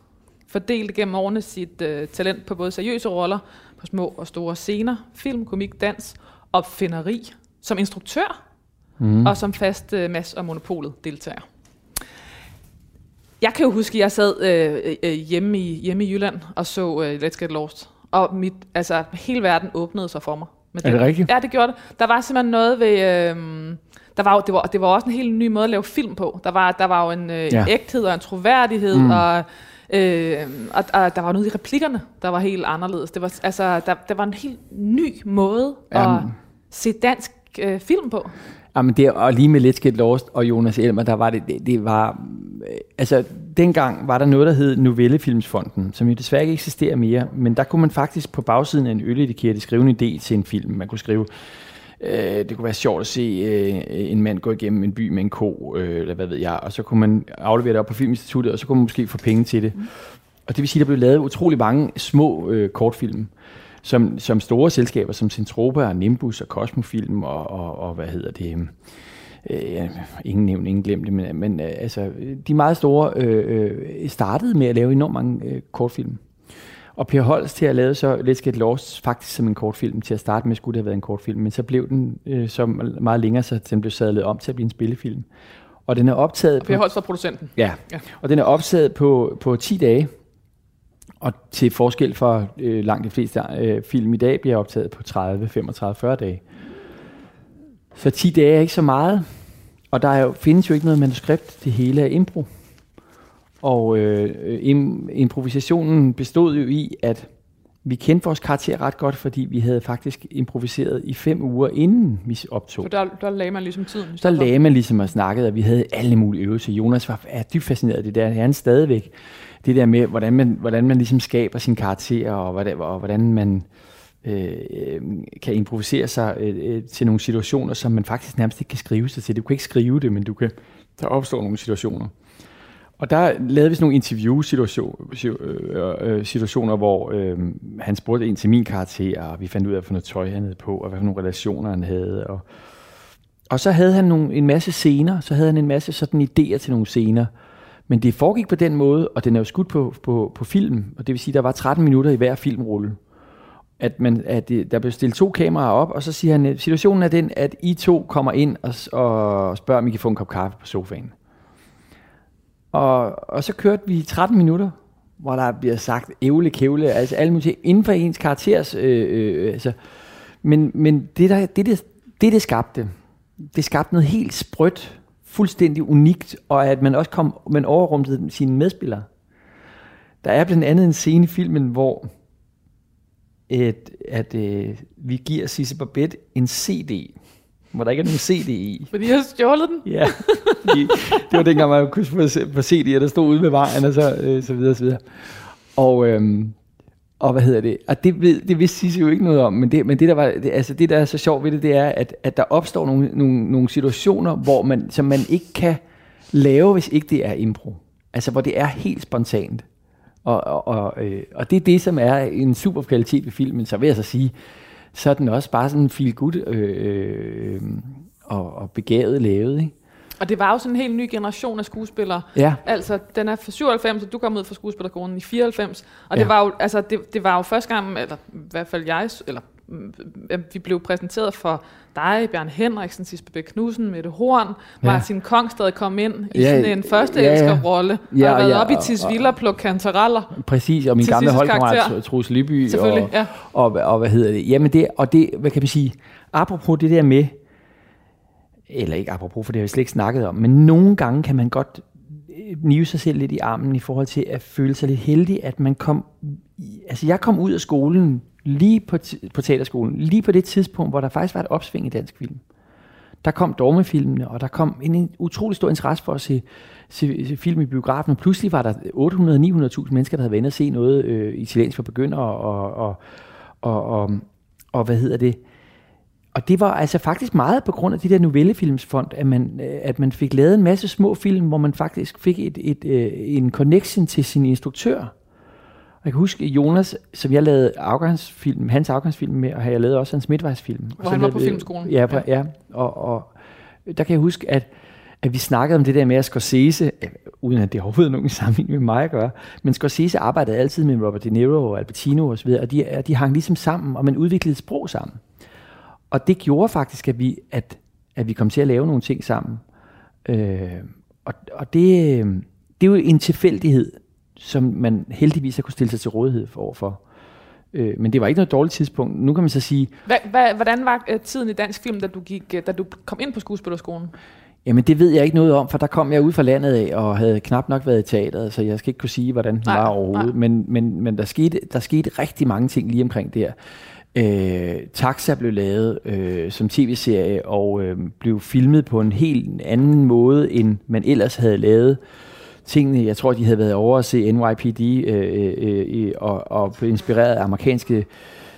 Fordelte gennem årene sit øh, talent på både seriøse roller, på små og store scener, film, komik, dans, opfinderi, som instruktør mm. og som fast øh, Mads og Monopolet deltager. Jeg kan jo huske, at jeg sad øh, øh, hjemme, i, hjemme i Jylland og så øh, Let's Get Lost. Og mit, altså, hele verden åbnede sig for mig. Med Er det den. rigtigt? Ja, det gjorde det. Der var simpelthen noget ved... Øh, der var, jo- det, var, det var også en helt ny måde at lave film på. Der var, der var jo en, øh, ja. Ja. en ægthed og en troværdighed, mm. og, øh, og, og der var noget i replikkerne, der var helt anderledes. Det var, altså, der, der var en helt ny måde at Jamen. se dansk øh, film på. Jamen det, og lige med Let's Get Lost og Jonas Elmer, der var det, det, det var, øh, altså dengang var der noget, der hed Novellefilmsfonden, som jo desværre ikke eksisterer mere, men der kunne man faktisk på bagsiden af en øletikette skrive en idé til en film. Man kunne skrive, øh, det kunne være sjovt at se øh, en mand gå igennem en by med en ko, øh, eller hvad ved jeg, og så kunne man aflevere det op på Filminstituttet, og så kunne man måske få penge til det. Og det vil sige, der blev lavet utrolig mange små øh, kortfilm, som, som store selskaber som Centropa og Nimbus og Cosmofilm og, og, og hvad hedder det, øh, ingen nævnt, ingen glemt det, men, men øh, altså, de meget store øh, øh, startede med at lave enormt mange øh, kortfilm. Og Per Holst til at lave så Let's Get Lost faktisk som en kortfilm. Til at starte med skulle det have været en kortfilm, men så blev den øh, så meget længere, så den blev sadlet om til at blive en spillefilm. Og den er optaget Og Per Holst var producenten. Ja. Ja. ja, og den er optaget på, på 10 dage. Og til forskel fra øh, langt de fleste øh, film i dag, bliver optaget på 30, 35, 40 dage. Så 10 dage er ikke så meget. Og der er jo, findes jo ikke noget manuskript. Det hele er impro. Og øh, im, improvisationen bestod jo i, at vi kendte vores karakter ret godt, fordi vi havde faktisk improviseret i fem uger, inden vi optog. Så der, der lagde man ligesom tiden. for. lagde man ligesom og snakkede, og vi havde alle mulige øvelser. Jonas var er dybt fascineret af det der. Han er stadigvæk. Det der med, hvordan man, hvordan man ligesom skaber sin karakter, og hvordan, og hvordan man øh, øh, kan improvisere sig øh, øh, til nogle situationer, som man faktisk nærmest ikke kan skrive sig til. Du kan ikke skrive det, men du kan, der opstår nogle situationer. Og der lavede vi sådan nogle interview-situationer, øh, øh, situationer, hvor øh, han spurgte ind til min karakter, og vi fandt ud af, hvad noget tøj han havde på, og hvad for nogle relationer han havde. Og, og så havde han nogle, en masse scener, så havde han en masse sådan idéer til nogle scener. Men det foregik på den måde, og den er jo skudt på, på, på film, og det vil sige, der var 13 minutter i hver filmrulle. At, man, at det, der blev stillet to kameraer op, og så siger han, situationen er den, at I to kommer ind og, og spørger, om I kan få en kop kaffe på sofaen. Og, og så kørte vi 13 minutter, hvor der bliver sagt ævle kævle, altså alle mulige inden for ens karakteres. Øh, øh, altså, men men det, der, det, det, det, det skabte, det skabte noget helt sprødt, fuldstændig unikt, og at man også kom, man overrumtede sine medspillere. Der er blandt andet en scene i filmen, hvor et, at øh, vi giver Sisse Babette en CD, hvor der ikke er nogen CD i. Fordi jeg har stjålet den. Ja, fordi det var dengang, man kunne få CD'er, der stod ude ved vejen, og så, øh, så videre, så videre. Og, øhm, og hvad hedder det? Og det, ved, det vidste Sisse jo ikke noget om, men det, men det, der, var, det, altså det, der er så sjovt ved det, det er, at, at der opstår nogle, nogle, nogle situationer, hvor man, som man ikke kan lave, hvis ikke det er impro. Altså, hvor det er helt spontant. Og, og, og, øh, og det er det, som er en super kvalitet ved filmen. Så vil jeg så sige, så er den også bare sådan feel good øh, øh, og, og begavet lavet. Ikke? Og det var jo sådan en helt ny generation af skuespillere. Ja. Altså, den er fra 97, og du kom ud fra skuespillerskolen i 94. Og Ja. det var jo, altså, det, det var jo første gang, eller i hvert fald jeg, eller vi blev præsenteret for dig, Bjørn Henriksen, Sisbe Bæk Knudsen, Mette Horn, Ja. Martin Kongstad kom ind i Ja, sådan en første ja, ja. Ja, og har været ja, op i og- Tisvilder og plukke kantareller. Præcis, og min gamle holdkammerat. Troels Lyby. Og, ja. og, og, hvad hedder det? Jamen det, og det, hvad kan man sige, apropos det der med, eller ikke apropos, for det har vi slet ikke snakket om, men nogle gange kan man godt øh, nive sig selv lidt i armen i forhold til at føle sig lidt heldig, at man kom, altså jeg kom ud af skolen lige på, på teaterskolen, lige på det tidspunkt, hvor der faktisk var et opsving i dansk film. Der kom dogmefilmene, og der kom en, en utrolig stor interesse for at se, se, se film i biografen. Og pludselig var der 800-900.000 mennesker, der havde været inde og se noget øh, italiensk for begyndere, og, og, og, og, og hvad hedder det? Og det var altså faktisk meget på grund af de der novellefilmsfond, at man, øh, at man fik lavet en masse små film, hvor man faktisk fik et, et, et, en connection til sin instruktør. Jeg kan huske Jonas, som jeg lavede afgangsfilm, hans afgangsfilm med, og jeg lavet også hans midtvejsfilm. Hvor han var på filmskolen. Ja, på, ja. ja. Og, og der kan jeg huske, at, at vi snakkede om det der med, at Scorsese, øh, uden at det overhovedet nogen sammenligning med mig at gøre, men Scorsese arbejdede altid med Robert De Niro og Al Pacino osv., og de, og de hang ligesom sammen, og man udviklede et sprog sammen. Og det gjorde faktisk, at vi, at, at vi kom til at lave nogle ting sammen. Øh, og og det, øh, det er jo en tilfældighed, som man heldigvis har kunne stille sig til rådighed for. overfor. Øh, men det var ikke noget dårligt tidspunkt. Nu kan man så sige, Hva, hva, hvordan var øh, tiden i dansk film, da du, gik, øh, da du kom ind på skuespillerskolen? jamen det ved jeg ikke noget om, for der kom jeg ud fra landet af, og havde knap nok været i teateret, så jeg skal ikke kunne sige, hvordan den Nej, var overhovedet. Men, men, men der, skete, der skete rigtig mange ting lige omkring der. Øh, Taxa blev lavet øh, som tv-serie og øh, blev filmet på en helt anden måde, end man ellers havde lavet tingene. Jeg tror, de havde været over at se NYPD øh, øh, øh, og, og blev inspireret af amerikanske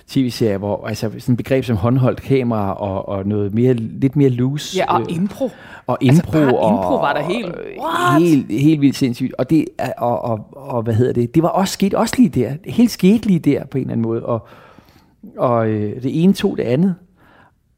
tv-serier, hvor altså sådan et begreb som håndholdt kamera og, og noget mere, lidt mere loose. Ja, og øh, impro. og Altså, impro, bare og, impro var da helt- What? helt, helt vildt sindssygt. Og, det, og, og, og, hvad hedder det? Det var også sket også lige der. Det helt skete lige der på en eller anden måde. Og, og øh, det ene tog det andet.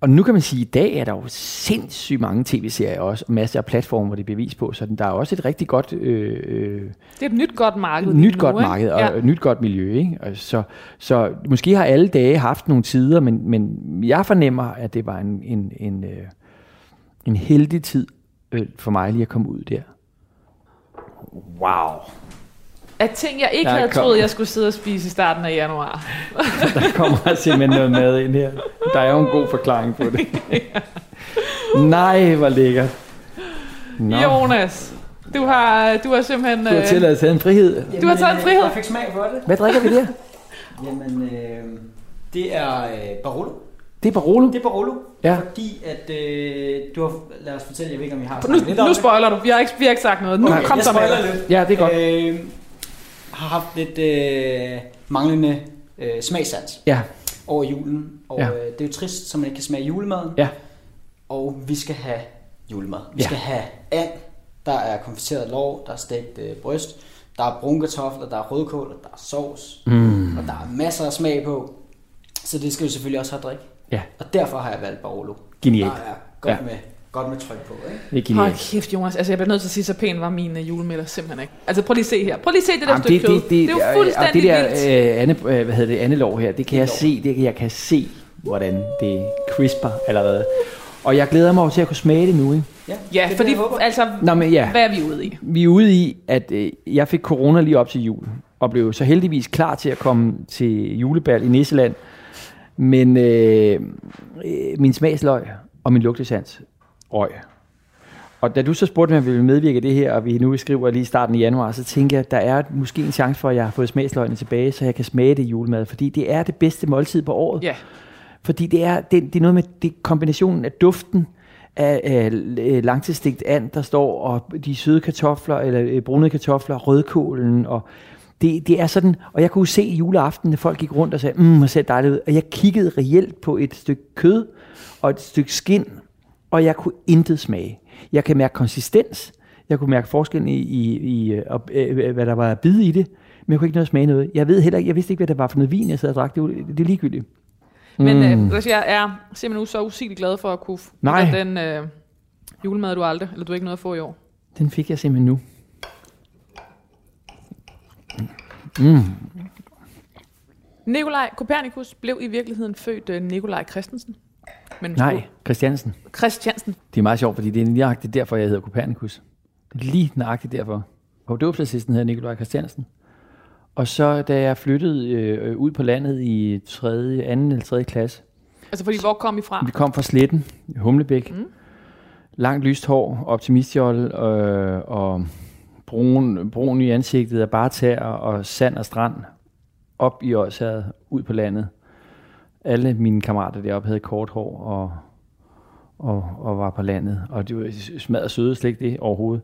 Og nu kan man sige, at i dag er der jo sindssygt mange tv-serier også, og masser af platformer, hvor det er bevis på, så der er også et rigtig godt, øh, øh, Det er et nyt godt marked. nyt nu, godt ikke? marked og Ja. et nyt godt miljø. Ikke? Og Så, så måske har alle dage haft nogle tider, men, men jeg fornemmer, at det var en, en, en, øh, en heldig tid øh, for mig lige at komme ud der. Wow. Af ting, jeg ikke Der havde kom- troet, jeg skulle sidde og spise i starten af januar. [laughs] Der kommer simpelthen noget mad ind her. Der er jo en god forklaring på det. [laughs] Nej, hvor lækkert. Nå. Jonas, du har, du har simpelthen... Du har øh, tilladt at tage en frihed. Du har taget en frihed. Jeg fik smag for det. Hvad drikker vi der? Jamen, øh, det er øh, Barolo. Det er Barolo. Det er Barolo, Ja. fordi at øh, du har, lad os fortælle, jeg ved ikke, om I har Nu, snakket lidt om nu det. spoiler du. Vi har ikke, vi har ikke sagt noget. Nu Okay, kom jeg så med spoiler det. lidt. Ja, det er godt. Øh, har haft lidt øh, manglende øh, smagssans Ja, over julen, og Ja. øh, det er jo trist, så man ikke kan smage julemaden. ja. Og vi skal have julemad. Vi Ja. skal have and, der er konfiteret lår, der er stegt øh, bryst, der er brune kartofler, der er rødkål, og der er sovs, Mm. og der er masser af smag på. Så det skal vi selvfølgelig også have drik. Ja, Og derfor har jeg valgt Barolo. Genialt. Der er godt, ja. med, godt med tryk på, ikke? det. Hold kæft, Jonas. Altså, jeg bliver nødt til at sige, så pæn var min uh, julemiddag simpelthen ikke. Altså, prøv lige at se her. Prøv lige at se det der Jamen, stykke kød. Det, er jo fuldstændig det der, vildt. øh, Anne, øh, hvad hedder det, Anne Lov her, det kan jeg se, det, jeg kan se, hvordan det crisper allerede. Og jeg glæder mig over til at kunne smage det nu, ikke? Ja, Ja, det fordi, det, altså, Nå, men ja, hvad er vi ude i? vi er ude i, at øh, jeg fik corona lige op til jul, og blev så heldigvis klar til at komme til julebal i Nisseland. Men øh, øh, min smagsløg og min lugtesans røg. Og da du så spurgte mig, om jeg ville medvirke i det her, og vi nu skriver lige i starten af januar, så tænker jeg, at der er måske en chance for, at jeg har fået smagsløgene tilbage, så jeg kan smage det julemad. Fordi det er det bedste måltid på året. Ja. Fordi det er, det, det er noget med det, kombinationen af duften af, af øh, langtidsstegt and, der står, og de søde kartofler, eller øh, brune kartofler, rødkålen, og det, det er sådan, og jeg kunne se i juleaften, at folk gik rundt og sagde, mm, hvor ser dejligt ud, og jeg kiggede reelt på et stykke kød, og et stykke skin, og jeg kunne intet smage. Jeg kan mærke konsistens, jeg kunne mærke forskellen i, i, i øh, op- øh, hvad der var at bide i det, men jeg kunne ikke noget smage noget. Jeg ved heller ikke, jeg vidste ikke, hvad det var for noget vin, jeg sad og drak. Det, var- det er ligegyldigt. Men Mm. øh, altså, jeg er simpelthen nu så usigeligt glad for at kunne Nej. den øh, julemad, du aldrig, eller du ikke noget at få i år. Den fik jeg simpelthen nu. Mm. Nikolaj Kopernikus blev i virkeligheden født øh, Nikolaj Christensen. Men Nej, Christiansen. Christiansen. Det er meget sjovt, fordi det er nøjagtigt derfor, jeg hedder Copernicus. Er lige nøjagtigt derfor. På dåbsassisten hedder Nikolaj Christiansen. Og så da jeg flyttede øh, ud på landet i 3., 2. eller 3. klasse, Altså, fordi hvor kom I fra? vi kom fra Sletten, Humlebæk. Mm. Langt lyst hår, optimistjold øh, og brun, brun i ansigtet af bare tær og sand og strand. Op i Årshavet, ud på landet. Alle mine kammerater deroppe havde kort hår og, og, og var på landet. Og det var smadret søde slet ikke det overhovedet.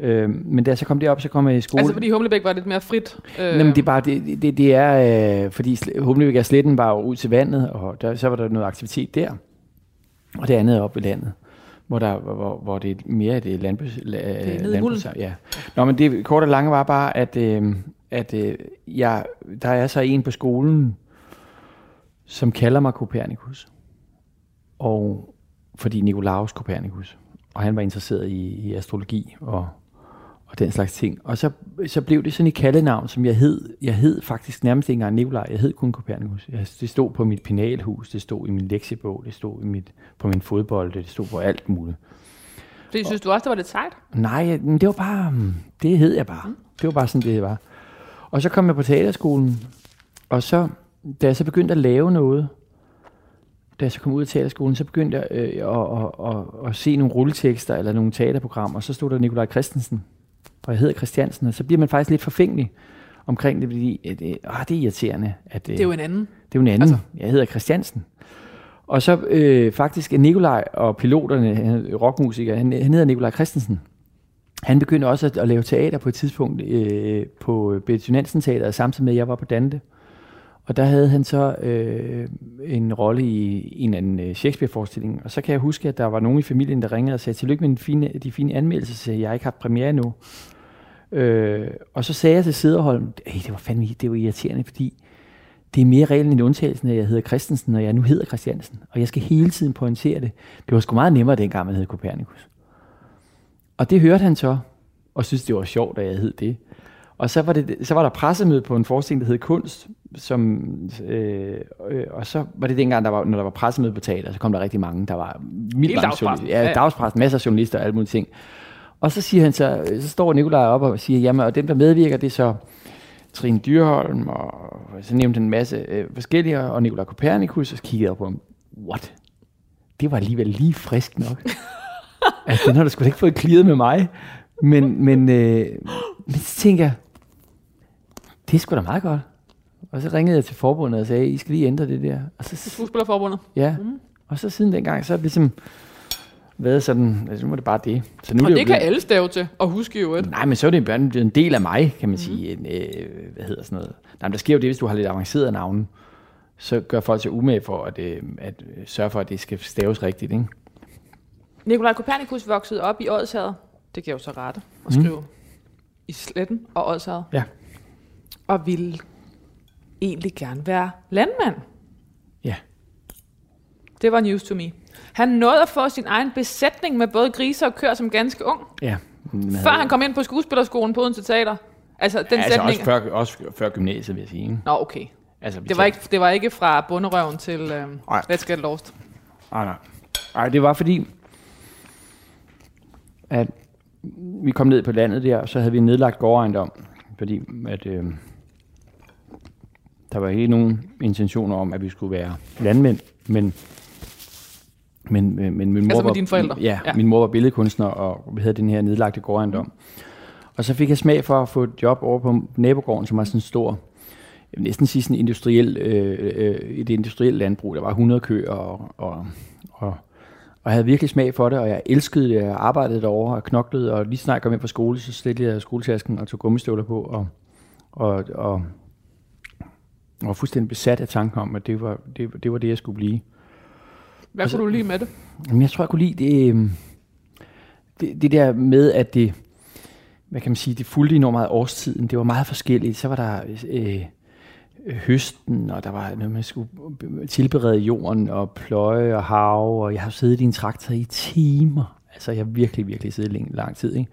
Øh, men da jeg så kom derop, så kom jeg i skole. Altså, fordi Humlebæk var lidt mere frit. Øh, Jamen, det er bare, det, det, det er, øh, fordi Humlebæk og Sletten var jo ud til vandet, og der, så var der noget aktivitet der. Og det andet er oppe i landet, hvor, der, hvor, hvor det er mere det landbrugs... La, er nede i Mulden. ja. Nå, men det korte og lange var bare, at, øh, at øh, jeg, der er så en på skolen, som kalder mig Copernicus. Og fordi Nikolaus Copernicus. Og han var interesseret i, i astrologi og, og den slags ting. Og så, så blev det sådan et kaldenavn, som jeg hed. Jeg hed faktisk nærmest ikke engang Nikolaj, jeg hed kun Copernicus. Jeg, det stod på mit penalhus, det stod i min lektiebog, det stod i mit, på min fodbold, det stod på alt muligt. Fordi synes du også, det var lidt sejt? Nej, men det var bare, mm, det hed jeg bare. Det var bare sådan, det var. Og så kom jeg på teaterskolen, og så, da jeg så begyndte at lave noget, da jeg så kom ud af teaterskolen, så begyndte jeg øh, at, at, at, at se nogle rulletekster eller nogle teaterprogrammer, og så stod der Nikolaj Christensen, og jeg hedder Christiansen, og så bliver man faktisk lidt forfængelig omkring det, fordi at, øh, ah, det er irriterende. At, øh, Det er jo en anden. det er jo en anden. Altså. Jeg hedder Christiansen. Og så øh, faktisk Nikolaj og piloterne, han er rockmusiker, han, han hedder Nikolaj Christensen. Han begyndte også at, at lave teater på et tidspunkt øh, på Betty Nansen Teater, samtidig med at jeg var på Dante. Og der havde han så øh, en rolle i en eller anden øh, Shakespeare-forestilling. Og så kan jeg huske, at der var nogen i familien, der ringede og sagde, tillykke med de fine, de fine anmeldelser, så jeg har ikke haft premiere endnu. Øh, og så sagde jeg til Sederholm, det var fandme det var irriterende, fordi det er mere reglen end undtagelsen, at jeg hedder Christensen, og jeg nu hedder Christiansen. Og jeg skal hele tiden pointere det. Det var sgu meget nemmere dengang, man hed Copernicus. Og det hørte han så, og synes det var sjovt, at jeg hed det. Og så var, det, så var der pressemøde på en forestilling, der hed Kunst, som, øh, øh, og så var det dengang, der var, når der var pressemøde på teater, så kom der rigtig mange. Der var mange dagspressen. Ja, dagspressen, masser af journalister og alle mulige ting. Og så siger han så, så står Nikolaj op og siger, jamen, og dem, der medvirker, det er så Trine Dyrholm, og så nævnte han en masse øh, forskellige, og Nikolaj Kopernikus, og så kiggede jeg på ham, what? Det var alligevel lige frisk nok. [laughs] altså, den har du sgu da ikke fået clearet med mig. Men, men, øh, men så tænker jeg, det er sgu da meget godt. Og så ringede jeg til forbundet og sagde, I skal lige ændre det der. Og så, Skuespillerforbundet. ja. Mm. Og så siden dengang, så er det ligesom været sådan, altså nu var det bare det. Så nu Og det jo kan blevet- alle stave til og huske jo et. Nej, men så er det en, en del af mig, kan man Mhm. sige. En, øh, hvad hedder sådan noget. Nej, men der sker jo det, hvis du har lidt avancerede navne, så gør folk sig umage for at, øh, at øh, sørge for, at det skal staves rigtigt. Ikke? Nikolaj Kopernikus voksede op i Odshavet. Det kan jeg jo så rette og Mm. skrive. I Sletten og Odshavet. Ja. Og ville egentlig gerne være landmand. Ja. Det var news to me. Han nåede at få sin egen besætning med både grise og køer som ganske ung. Ja. Men Før han kom ind på skuespillerskolen på Odense Teater. Altså den altså sætning... også før, også før gymnasiet, vil jeg sige. Nå, okay. Altså, Det var, ikke, det var ikke fra bunderøven til Nej. Let's Get Lost. Nej, nej. Nej, det var fordi, at vi kom ned på landet der, så havde vi nedlagt gårdejendom, fordi at, øh, der var ikke nogen intentioner om, at vi skulle være landmænd, men men, men, men min mor Altså med var, dine forældre? Ja, Ja. min mor var billedkunstner, og vi havde den her nedlagte gårdejendom. Og så fik jeg smag for at få et job over på nabogården, som var sådan en stor, jeg vil næsten sige sådan industriel, øh, øh, et industrielt landbrug. Der var 100 køer, og, og, og, og jeg havde virkelig smag for det, og jeg elskede det. Jeg arbejdede derovre og knoklede, og lige snart jeg kom ind på skole, så stillede jeg skoletasken og tog gummistøvler på, og, og, og, og var fuldstændig besat af tanken om, at det var det, det, var det jeg skulle blive. Hvad Altså- kunne du lide med det? Jamen, jeg tror, jeg kunne lide det, øhm, det, det der med, at det, hvad kan man sige, det fulgte enormt meget årstiden. Det var meget forskelligt. Så var der øh, høsten, og der var noget, man skulle tilberede jorden, og pløje og hav, og jeg har siddet i en traktor i timer. Altså, jeg har virkelig, virkelig siddet længe, lang tid, ikke?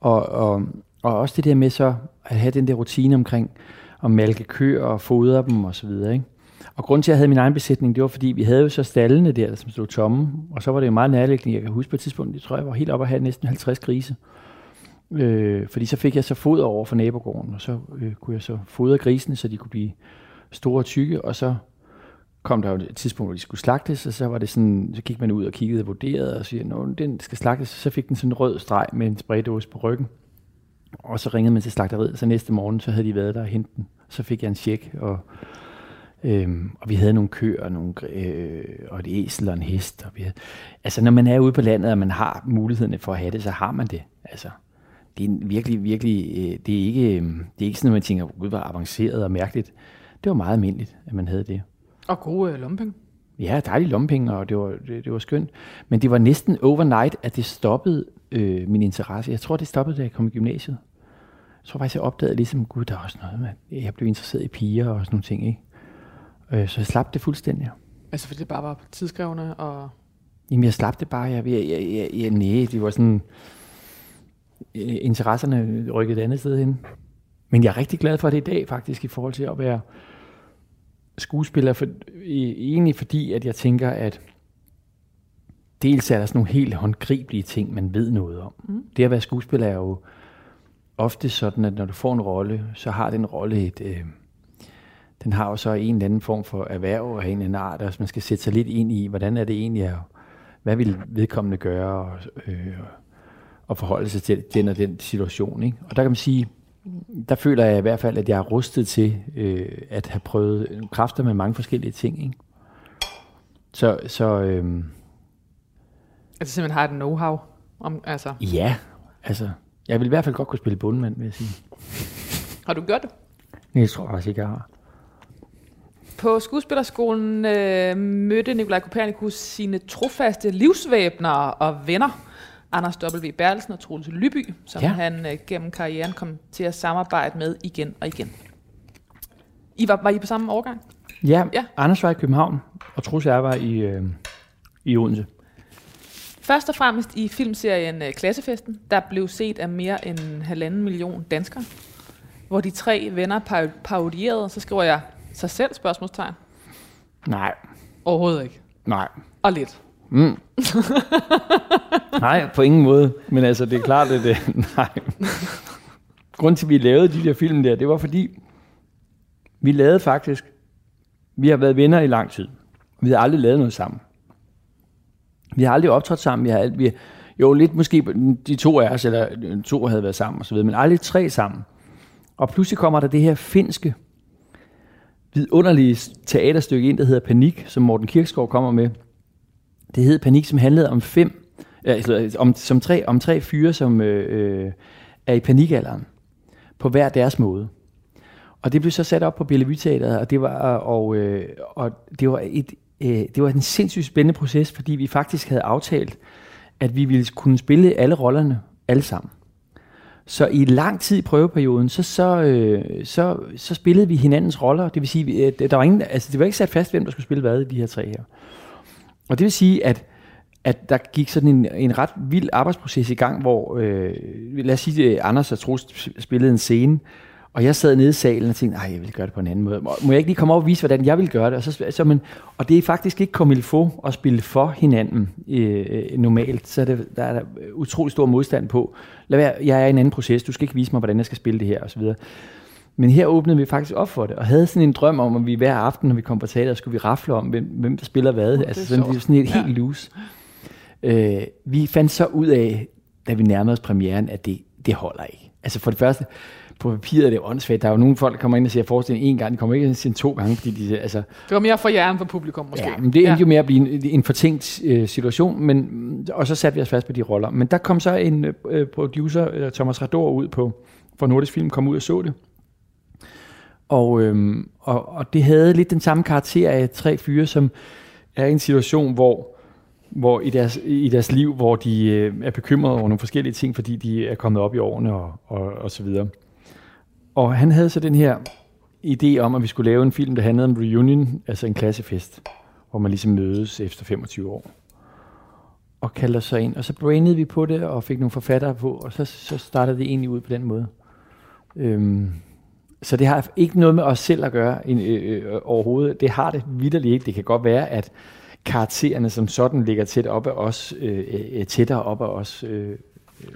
Og, og, og også det der med så at have den der rutine omkring at malke køer og fodre dem og så videre, ikke? Og grund til, at jeg havde min egen besætning, det var, fordi vi havde jo så stallene der, som stod tomme, og så var det jo meget nærliggende. Jeg kan huske på et tidspunkt, det tror, jeg var helt oppe at have næsten 50 grise. Øh, fordi så fik jeg så foder over for nabogården, og så øh, kunne jeg så fodre grisene, så de kunne blive store og tykke, og så kom der jo et tidspunkt, hvor de skulle slagtes, og så var det sådan, så gik man ud og kiggede og vurderede, og siger, at den skal slagtes, så fik den sådan en rød streg med en spraydåse på ryggen. Og så ringede man til slagteriet, så næste morgen, så havde de været der og hentet den. Så fik jeg en check, og, øhm, og vi havde nogle køer, og, nogle, øh, og et æsel og en hest. Og vi havde, altså, når man er ude på landet, og man har mulighederne for at have det, så har man det. Altså, det er virkelig, virkelig, øh, det er ikke, øh, det er ikke sådan, at man tænker, gud, var avanceret og mærkeligt. Det var meget almindeligt, at man havde det. Og gode øh, lommepenge. Ja, dejlige lommepenge, og det var, det, det var skønt. Men det var næsten overnight, at det stoppede øh, min interesse. Jeg tror, det stoppede, da jeg kom i gymnasiet. Jeg tror faktisk, jeg opdagede ligesom, gud, der er også noget med, jeg blev interesseret i piger og sådan nogle ting, ikke? Øh, så jeg slap det fuldstændig. Altså fordi det bare var tidsskrevne og... Jamen, jeg slap det bare. Jeg, jeg, jeg, jeg, jeg nej, det var sådan... øh, Interesserne rykkede et andet sted hen. Men jeg er rigtig glad for det i dag, faktisk, i forhold til at være skuespiller. For, egentlig fordi, at jeg tænker, at dels er der sådan nogle helt håndgribelige ting, man ved noget om. Mm. Det at være skuespiller er jo ofte sådan, at når du får en rolle, så har den rolle et... Øh, den har jo så en eller anden form for erhverv af en eller anden art, og man skal sætte sig lidt ind i, hvordan er det egentlig er, hvad vil vedkommende gøre, og, øh, og forholde sig til den og den situation. Ikke? Og der kan man sige, der føler jeg i hvert fald, at jeg er rustet til øh, at have prøvet kræfter med mange forskellige ting. Ikke? Så, så øh, Altså simpelthen har et know-how. Om, altså, ja, altså, jeg vil i hvert fald godt kunne spille bundmand, vil jeg sige. har du gjort det? Nej, jeg tror faktisk ikke, jeg har. På skuespillerskolen øh, mødte Nikolaj Kopernikus sine trofaste livsvæbnere og venner. Anders W. Bertelsen og Troels Lyby, som ja. Han øh, gennem karrieren kom til at samarbejde med igen og igen. I var, var I på samme årgang? Ja, Ja. Anders var i København, og Trus jeg var i, øh, i Odense. Først og fremmest i filmserien øh, Klassefesten, der blev set af mere end en halvanden million danskere, hvor de tre venner par- parodierede, så skriver jeg sig selv spørgsmålstegn. Nej, Overhovedet ikke. nej. Og lidt. Mm. [laughs] nej, på ingen måde. Men altså, det er klart, at det... [laughs] Nej. Grunden til, at vi lavede de der film der, det var fordi, vi lavede faktisk... Vi har været venner i lang tid. Vi har aldrig lavet noget sammen. Vi har aldrig optrådt sammen. Vi har, alt- vi, jo, lidt måske de to af os, eller øh, to havde været sammen og så videre, men aldrig tre sammen. Og pludselig kommer der det her finske vidunderlige teaterstykke ind, der hedder Panik, som Morten Kirksgaard kommer med. Det hed Panik, som handlede om fem, altså, om, som tre, om tre fyre, som øh, øh, er i panikalderen, på hver deres måde. Og det blev så sat op på Bellevue Teateret, og det var, og, øh, og det var, et, øh, det var en sindssygt spændende proces, fordi vi faktisk havde aftalt, at vi ville kunne spille alle rollerne alle sammen. Så i lang tid i prøveperioden, så, så, øh, så, så spillede vi hinandens roller. Det vil sige, at øh, der var ingen, altså, det var ikke sat fast, hvem der skulle spille hvad i de her tre her. Og det vil sige, at, at der gik sådan en, en ret vild arbejdsproces i gang, hvor, øh, lad os sige, at Anders og Trost spillede en scene, og jeg sad nede i salen og tænkte, nej, jeg vil gøre det på en anden måde. Må jeg ikke lige komme op og vise, hvordan jeg vil gøre det? Og, så, så, men, og det er faktisk ikke comme il faut at spille for hinanden øh, normalt. Så er det, der er der utrolig stor modstand på. Lad være, jeg er i en anden proces, du skal ikke vise mig, hvordan jeg skal spille det her osv. Men her åbnede vi faktisk op for det, og havde sådan en drøm om, at vi hver aften, når vi kom på teater, skulle vi rafle om, hvem, hvem der spiller hvad. Det altså sådan, sådan et helt loose. Øh, vi fandt så ud af, da vi nærmede os premieren, at det, det holder ikke. Altså for det første, på papiret er det åndssvagt. Der er jo nogle folk, der kommer ind og ser forestillingen en gang, de kommer ikke ind og ser to gange, fordi de, altså... Det var mere for hjernen for publikum, måske. Ja, men det endte ja. jo med at blive en, en fortænkt øh, situation, men, og så satte vi os fast på de roller. Men der kom så en øh, producer, øh, Thomas Rador, ud på, for Nordisk Film, kom ud og så det. Og, øhm, og, og det havde lidt den samme karakter af tre fyre, som er i en situation, hvor hvor i deres, i deres liv, hvor de øh, er bekymrede over nogle forskellige ting, fordi de er kommet op i årene og, og, og så videre. Og han havde så den her idé om, at vi skulle lave en film, der handlede om reunion, altså en klassefest, hvor man ligesom mødes efter 25 år. Og kaldte sig ind, og så brainede vi på det, og fik nogle forfattere på, og så, så startede det egentlig ud på den måde. Øhm, så det har ikke noget med os selv at gøre øh, øh, overhovedet. Det har det vidderligt ikke. Det kan godt være, at karaktererne som sådan ligger tæt op af os, øh, øh, øh tættere op af os. Øh, øh,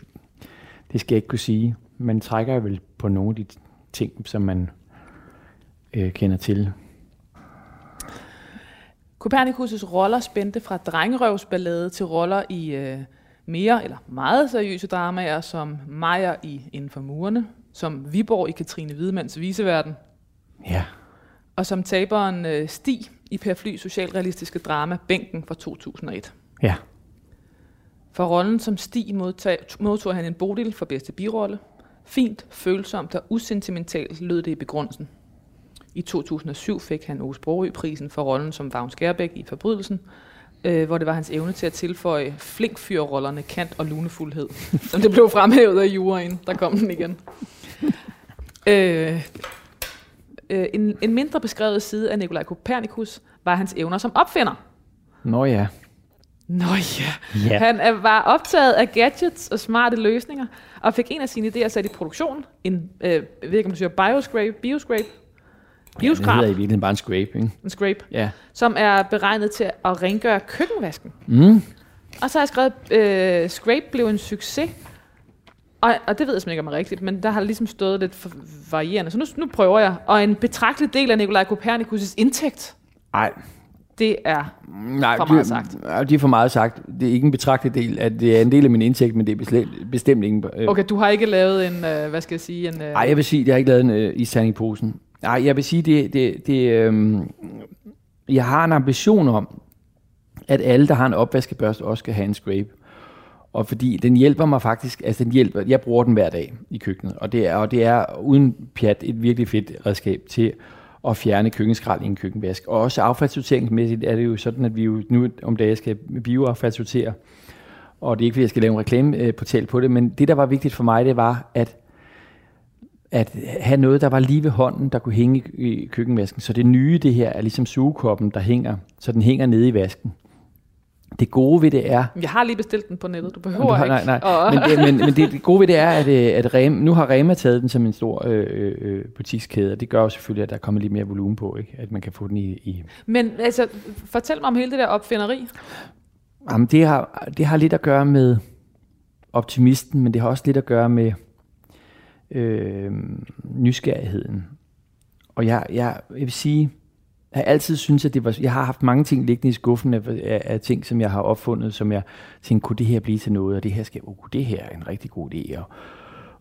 det skal jeg ikke kunne sige. Man trækker vel på nogle af de ting, som man øh, kender til. Copernicus' roller spændte fra drengerøvsballade til roller i øh, mere eller meget seriøse dramaer, som Meyer i Inden for murene, som Viborg i Katrine Hvidemands Viseverden, Ja. og som taberen øh, Stig i Per Fly socialrealistiske drama Bænken fra 2001. Ja. For rollen som Stig modtag, modtog han en Bodil for bedste birolle. Fint, følsomt og usentimentalt lød det i begrundelsen. I 2007 fik han Ove Sprogø-prisen for rollen som Vagn Skærbæk i Forbrydelsen, øh, hvor det var hans evne til at tilføje flinkfyrrollerne kant og lunefuldhed, som det blev fremhævet af juryen. Der kom den igen. Øh, øh, en, en mindre beskrevet side af Nikolaj Kopernikus var hans evner som opfinder. Nå ja. Nå ja. Ja. Han er- var optaget af gadgets og smarte løsninger, og fik en af sine idéer sat i produktion. En, øh, jeg ved ikke, om man siger bioscrape, bioscrape, ja det hedder i virkeligheden bare en scrape, ikke? en scrape, Ja. som er beregnet til at rengøre køkkenvasken. Mm. Og så har jeg skrevet, øh, scrape blev en succes, og, og det ved jeg simpelthen ikke, om er rigtigt, men der har ligesom stået lidt for varierende. Så nu, nu prøver jeg. Og en betragtelig del af Nikolaj Kopernikus' indtægt, Ej, det er nej, For det- meget sagt. nej, Det er for meget sagt. Det er ikke en betragtelig del. At det er en del af min indtægt, men det er bestemt, bestemt ikke... Øh, Okay, du har ikke lavet en, øh, hvad skal jeg sige, en... Øh, Nej, jeg vil sige, jeg har ikke lavet en øh, isand i posen. Nej, jeg vil sige, det, det, det øhm, jeg har en ambition om, at alle, der har en opvaskebørste, også skal have en scrape. Og fordi den hjælper mig faktisk, altså den hjælper, jeg bruger den hver dag i køkkenet, og det er, og det er uden pjat et virkelig fedt redskab til at fjerne køkkenskrald i en køkkenvask. Og også affaldssorteringsmæssigt er det jo sådan, at vi jo nu om dagen skal bioaffaldssortere, og det er ikke, fordi jeg skal lave en reklameportal øh, på det, men det, der var vigtigt for mig, det var, at at have noget, der var lige ved hånden, der kunne hænge i køkkenvasken. Så det nye, det her, er ligesom sugekoppen, der hænger, så den hænger nede i vasken. Det gode ved det er, Jeg har lige bestilt den på nettet, du behøver du har, ikke. nej, nej, men, det, men, men det, det gode ved det er, at, øh, at Rema, nu har Rema taget den som en stor øh, øh, butikskæde, og det gør jo selvfølgelig, at der kommer lidt mere volumen på, ikke? at man kan få den i... i men altså, fortæl mig om hele det der opfinderi. Jamen, det, har, det har lidt at gøre med optimisten, men det har også lidt at gøre med øh, nysgerrigheden. Og jeg, jeg, jeg vil sige, jeg har altid synes, at det var, jeg har haft mange ting liggende i skuffen af, af, af ting, som jeg har opfundet, som jeg tænkte, kunne det her blive til noget, og det her skal, uh, det her er en rigtig god idé. Og,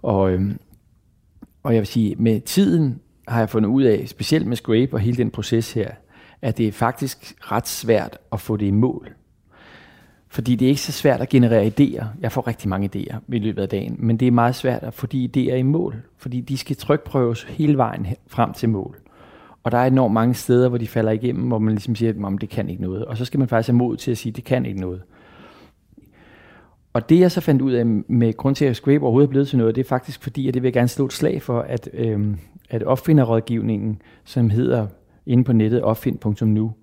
og, øhm, og jeg vil sige, med tiden har jeg fundet ud af, specielt med Scrape og hele den proces her, at det er faktisk ret svært at få det i mål. Fordi det er ikke så svært at generere idéer. Jeg får rigtig mange idéer i løbet af dagen, men det er meget svært at få de idéer i mål, fordi de skal trykprøves hele vejen frem til mål. Og der er enormt mange steder, hvor de falder igennem, hvor man ligesom siger, at det kan ikke noget. Og så skal man faktisk have mod til at sige, at det kan ikke noget. Og det jeg så fandt ud af med grund til, at Scrape overhovedet er blevet til noget, det er faktisk fordi, at det vil jeg gerne slå et slag for, at, øhm, at opfinderrådgivningen, som hedder inde på nettet opfind.nu,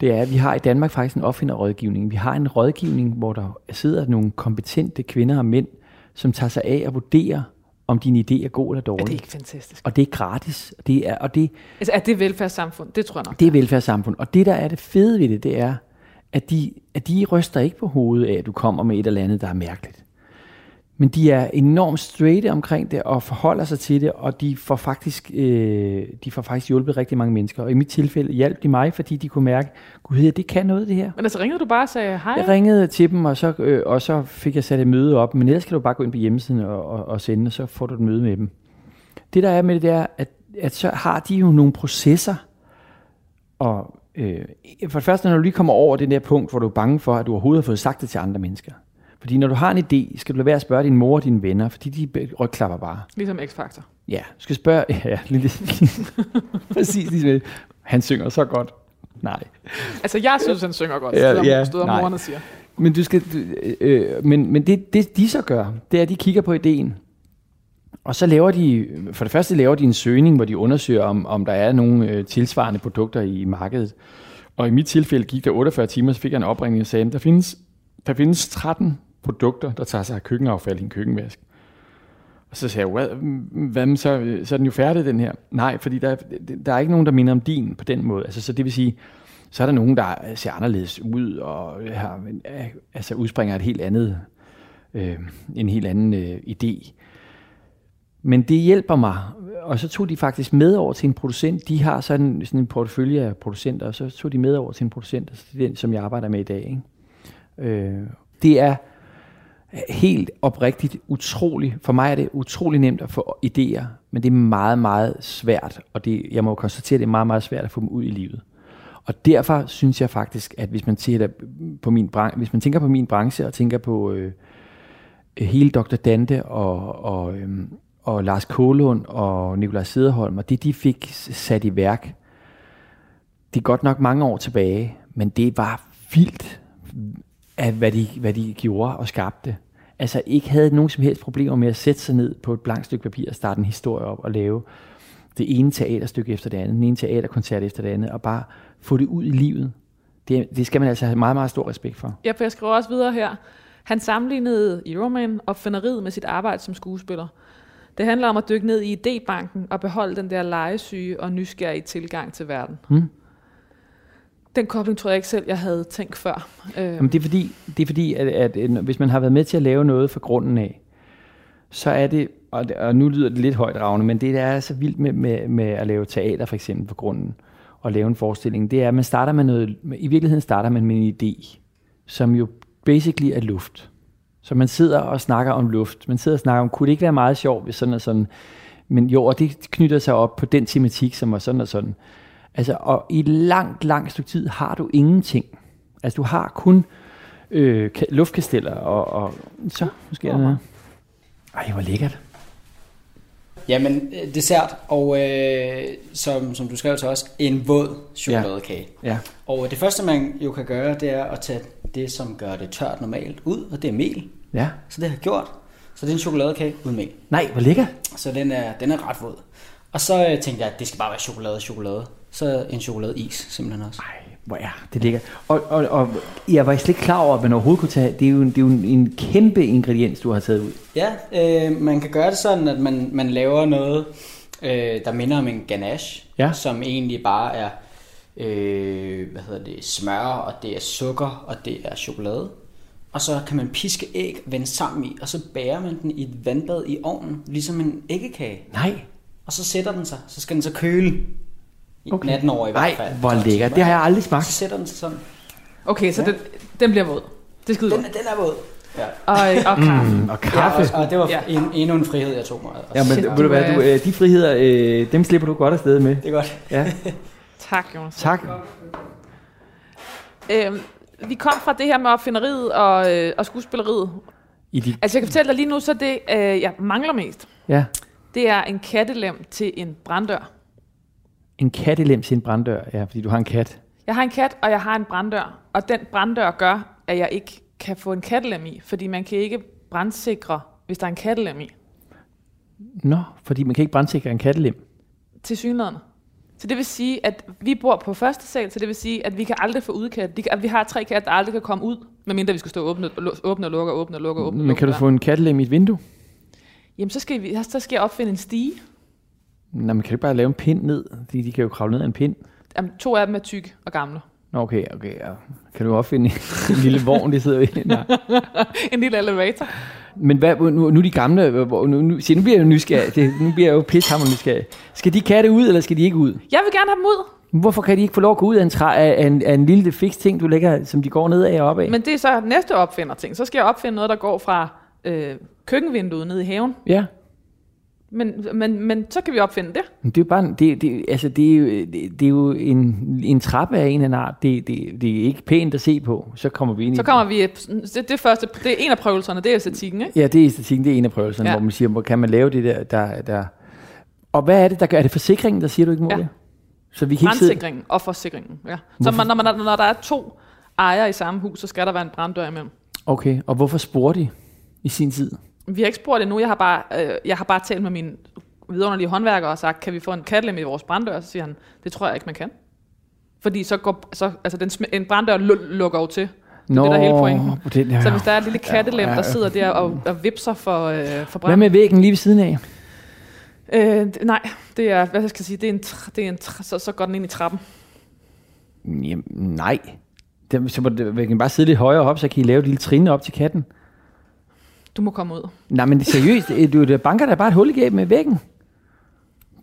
det er, at vi har i Danmark faktisk en opfinderrådgivning. Vi har en rådgivning, hvor der sidder nogle kompetente kvinder og mænd, som tager sig af at vurdere, om din idé er god eller dårlig. Er det ikke fantastisk? Og det er gratis. Det er, og det, altså, er det velfærdssamfund? Det tror jeg nok. Det er velfærdssamfund. Og det, der er det fede ved det, det er, at de, at de ryster ikke på hovedet af, at du kommer med et eller andet, der er mærkeligt. Men de er enormt straight omkring det og forholder sig til det, og de får faktisk, øh, de får faktisk hjulpet rigtig mange mennesker. Og i mit tilfælde hjalp de mig, fordi de kunne mærke, gud, det kan noget det her. Men altså ringede du bare og sagde hej? Jeg ringede til dem, og så, øh, og så fik jeg sat et møde op. Men ellers kan du bare gå ind på hjemmesiden og, og, og sende, og så får du et møde med dem. Det der er med det, det er, at, at så har de jo nogle processer, og øh, for det første, når du lige kommer over det der punkt, hvor du er bange for, at du overhovedet har fået sagt det til andre mennesker, fordi når du har en idé, skal du lade være at spørge din mor og dine venner, fordi de rygklapper bare. Ligesom X-Factor. Ja, du skal spørge... [laughs] Ja, lige, præcis ligesom Han synger så godt. Nej. Altså, jeg synes, han synger godt, ja, ja, stod nej. morerne siger. Men, du skal, øh, men, men det, det, de så gør, det er, at de kigger på ideen. Og så laver de, for det første laver de en søgning, hvor de undersøger, om, om der er nogle øh, tilsvarende produkter i markedet. Og i mit tilfælde gik der 48 timer, så fik jeg en opringning og sagde, der findes, der findes 13 produkter, der tager sig af køkkenaffald i en køkkenvask. Og så sagde jeg, hvad, hvad så, så er den jo færdig, den her. Nej, fordi der, der er ikke nogen, der minder om din på den måde. Altså, så det vil sige, så er der nogen, der ser anderledes ud, og har, altså udspringer et helt andet, øh, en helt anden øh, idé. Men det hjælper mig. Og så tog de faktisk med over til en producent. De har sådan, sådan en portefølje af producenter, og så tog de med over til en producent, altså den, som jeg arbejder med i dag. Ikke? Øh, det er helt oprigtigt utrolig, For mig er det utrolig nemt at få idéer, men det er meget, meget svært, og det, jeg må konstatere, at det er meget, meget svært at få dem ud i livet. Og derfor synes jeg faktisk, at hvis man, tænker på min, branche, hvis man tænker på min branche og tænker på øh, hele Dr. Dante og, og, øh, og Lars Kålund og Nikolaj Sederholm, og det de fik sat i værk, det er godt nok mange år tilbage, men det var vildt, at hvad de, hvad de gjorde og skabte altså ikke havde nogen som helst problemer med at sætte sig ned på et blankt stykke papir og starte en historie op og lave det ene teaterstykke efter det andet, den ene teaterkoncert efter det andet, og bare få det ud i livet. Det, det skal man altså have meget, meget stor respekt for. Ja, for jeg skriver også videre her. Han sammenlignede Euroman opfinderiet med sit arbejde som skuespiller. Det handler om at dykke ned i idébanken og beholde den der legesyge og nysgerrige tilgang til verden. Hmm. Den kobling tror jeg ikke selv, jeg havde tænkt før. Jamen, det er fordi, det er fordi at, at, øh, at hvis man har været med til at lave noget fra grunden af, så er det, og, og nu lyder det lidt højt ravne, men det der er så vildt med, med, med at lave teater for eksempel på grunden, og lave en forestilling, det er, at man starter med noget, i virkeligheden starter man med en idé, som jo basically er luft. Så man sidder og snakker om luft. Man sidder og snakker om, kunne det ikke være meget sjovt, hvis sådan og sådan. Men jo, og det knytter sig op på den tematik, som var sådan og sådan. Altså, og i langt, langt stykke tid har du ingenting. Altså, du har kun øh, luftkasteller, og, og så måske er noget. Ej, hvor lækkert. Jamen, øh, dessert, og øh, som, som du skrev til os, en våd chokoladekage. Ja. ja. Og det første, man jo kan gøre, det er at tage det, som gør det tørt normalt ud, og det er mel. Ja. Så det har jeg gjort. Så det er en chokoladekage uden mel. Nej, hvor lækkert. Så den er, den er ret våd. Og så øh, tænkte jeg, at det skal bare være chokolade chokolade. Så en chokoladeis simpelthen også. Ej, hvor er det ligger. Og, og, og jeg var slet ikke klar over, at man overhovedet kunne tage... Det er jo, det er jo en kæmpe ingrediens, du har taget ud. Ja, øh, man kan gøre det sådan, at man, man laver noget, øh, der minder om en ganache, ja. som egentlig bare er øh, hvad hedder det, smør, og det er sukker, og det er chokolade. Og så kan man piske æg vende sammen i, og så bærer man den i et vandbad i ovnen, ligesom en æggekage. Nej. Og så sætter den sig, så skal den så køle okay. natten over i hvert fald. Nej, hvor lækkert. Det har jeg aldrig smagt. Så sætter den sig sådan. Okay, så ja. den, den bliver våd. Det er skide den, den er våd. Ja. Og, og kaffe. Mm, og kaffe. Ja, og, og det var ja. en, endnu en frihed, jeg tog mig. Ja, men Shit, ved du hvad, du, øh, de friheder, øh, dem slipper du godt afsted med. Det er godt. Ja. [laughs] tak, Jonas. Tak. Øhm, vi kom fra det her med opfinderiet og, øh, og skuespilleriet. I de... Altså jeg kan fortælle dig lige nu, så det, øh, jeg mangler mest, ja. det er en kattelem til en branddør. En kattelem til en branddør, ja, fordi du har en kat. Jeg har en kat, og jeg har en branddør. Og den branddør gør, at jeg ikke kan få en kattelem i, fordi man kan ikke brandsikre, hvis der er en kattelem i. Nå, fordi man kan ikke brandsikre en kattelem? Til synligheden. Så det vil sige, at vi bor på første sal, så det vil sige, at vi kan aldrig få udkat. At vi har tre katte, der aldrig kan komme ud, medmindre vi skal stå og åbne, åbne og lukke, åbne og lukke, åbne Men kan du få en kattelem i et vindue? Jamen, så skal, vi, så skal jeg opfinde en stige. Nej, men kan ikke bare lave en pind ned? De, de kan jo kravle ned af en pind. Jamen, to af dem er tykke og gamle. Nå, okay, okay. Ja. Kan du opfinde en [laughs] lille vogn, de sidder i? [laughs] Nej. en lille elevator. Men hvad, nu, nu er de gamle, nu, nu, se, nu bliver jeg jo nysgerrig. Det, nu bliver jeg jo pishammer nysgerrig. Skal de katte ud, eller skal de ikke ud? Jeg vil gerne have dem ud. Hvorfor kan de ikke få lov at gå ud af en, træ, af en, af en lille fix ting, du lægger, som de går ned af og op af? Men det er så næste opfinder ting. Så skal jeg opfinde noget, der går fra øh, køkkenvinduet ned i haven. Ja. Men, men, men så kan vi opfinde det. Det er jo bare, det, det, altså det er jo, det, det er jo en, en trappe af en eller anden art. Det, det, det er ikke pænt at se på. Så kommer vi ind så i kommer vi, det, det, første, det er en af prøvelserne, det er æstetikken, ikke? Ja, det er æstetikken, det er en af prøvelserne, ja. hvor man siger, hvor kan man lave det der, der, der... Og hvad er det, der gør? Er det forsikringen, der siger, du ikke må ja. det? Så vi kan sidde... og forsikringen, ja. Så man, når, man, når der er to ejere i samme hus, så skal der være en branddør imellem. Okay, og hvorfor spurgte de i sin tid? Vi har ikke spurgt endnu. Jeg har bare, øh, jeg har bare talt med min vidunderlige håndværker og sagt, kan vi få en katlem i vores branddør? Så siger han, det tror jeg ikke, man kan. Fordi så går, så, altså den, en branddør lukker jo til. Det Nå, er det, der hele pointen. Det, ja. Så hvis der er et lille kattelem, der sidder der og, og vipser for, øh, for branden. Hvad med væggen lige ved siden af? Øh, nej, det er, hvad skal jeg sige, det er en, det er en så, så går den ind i trappen. Jamen, nej. Det, så må det, kan bare sidde lidt højere op, så kan I lave et lille trin op til katten. Du må komme ud. Nej, men seriøst, du, du banker der bare et hul i med væggen.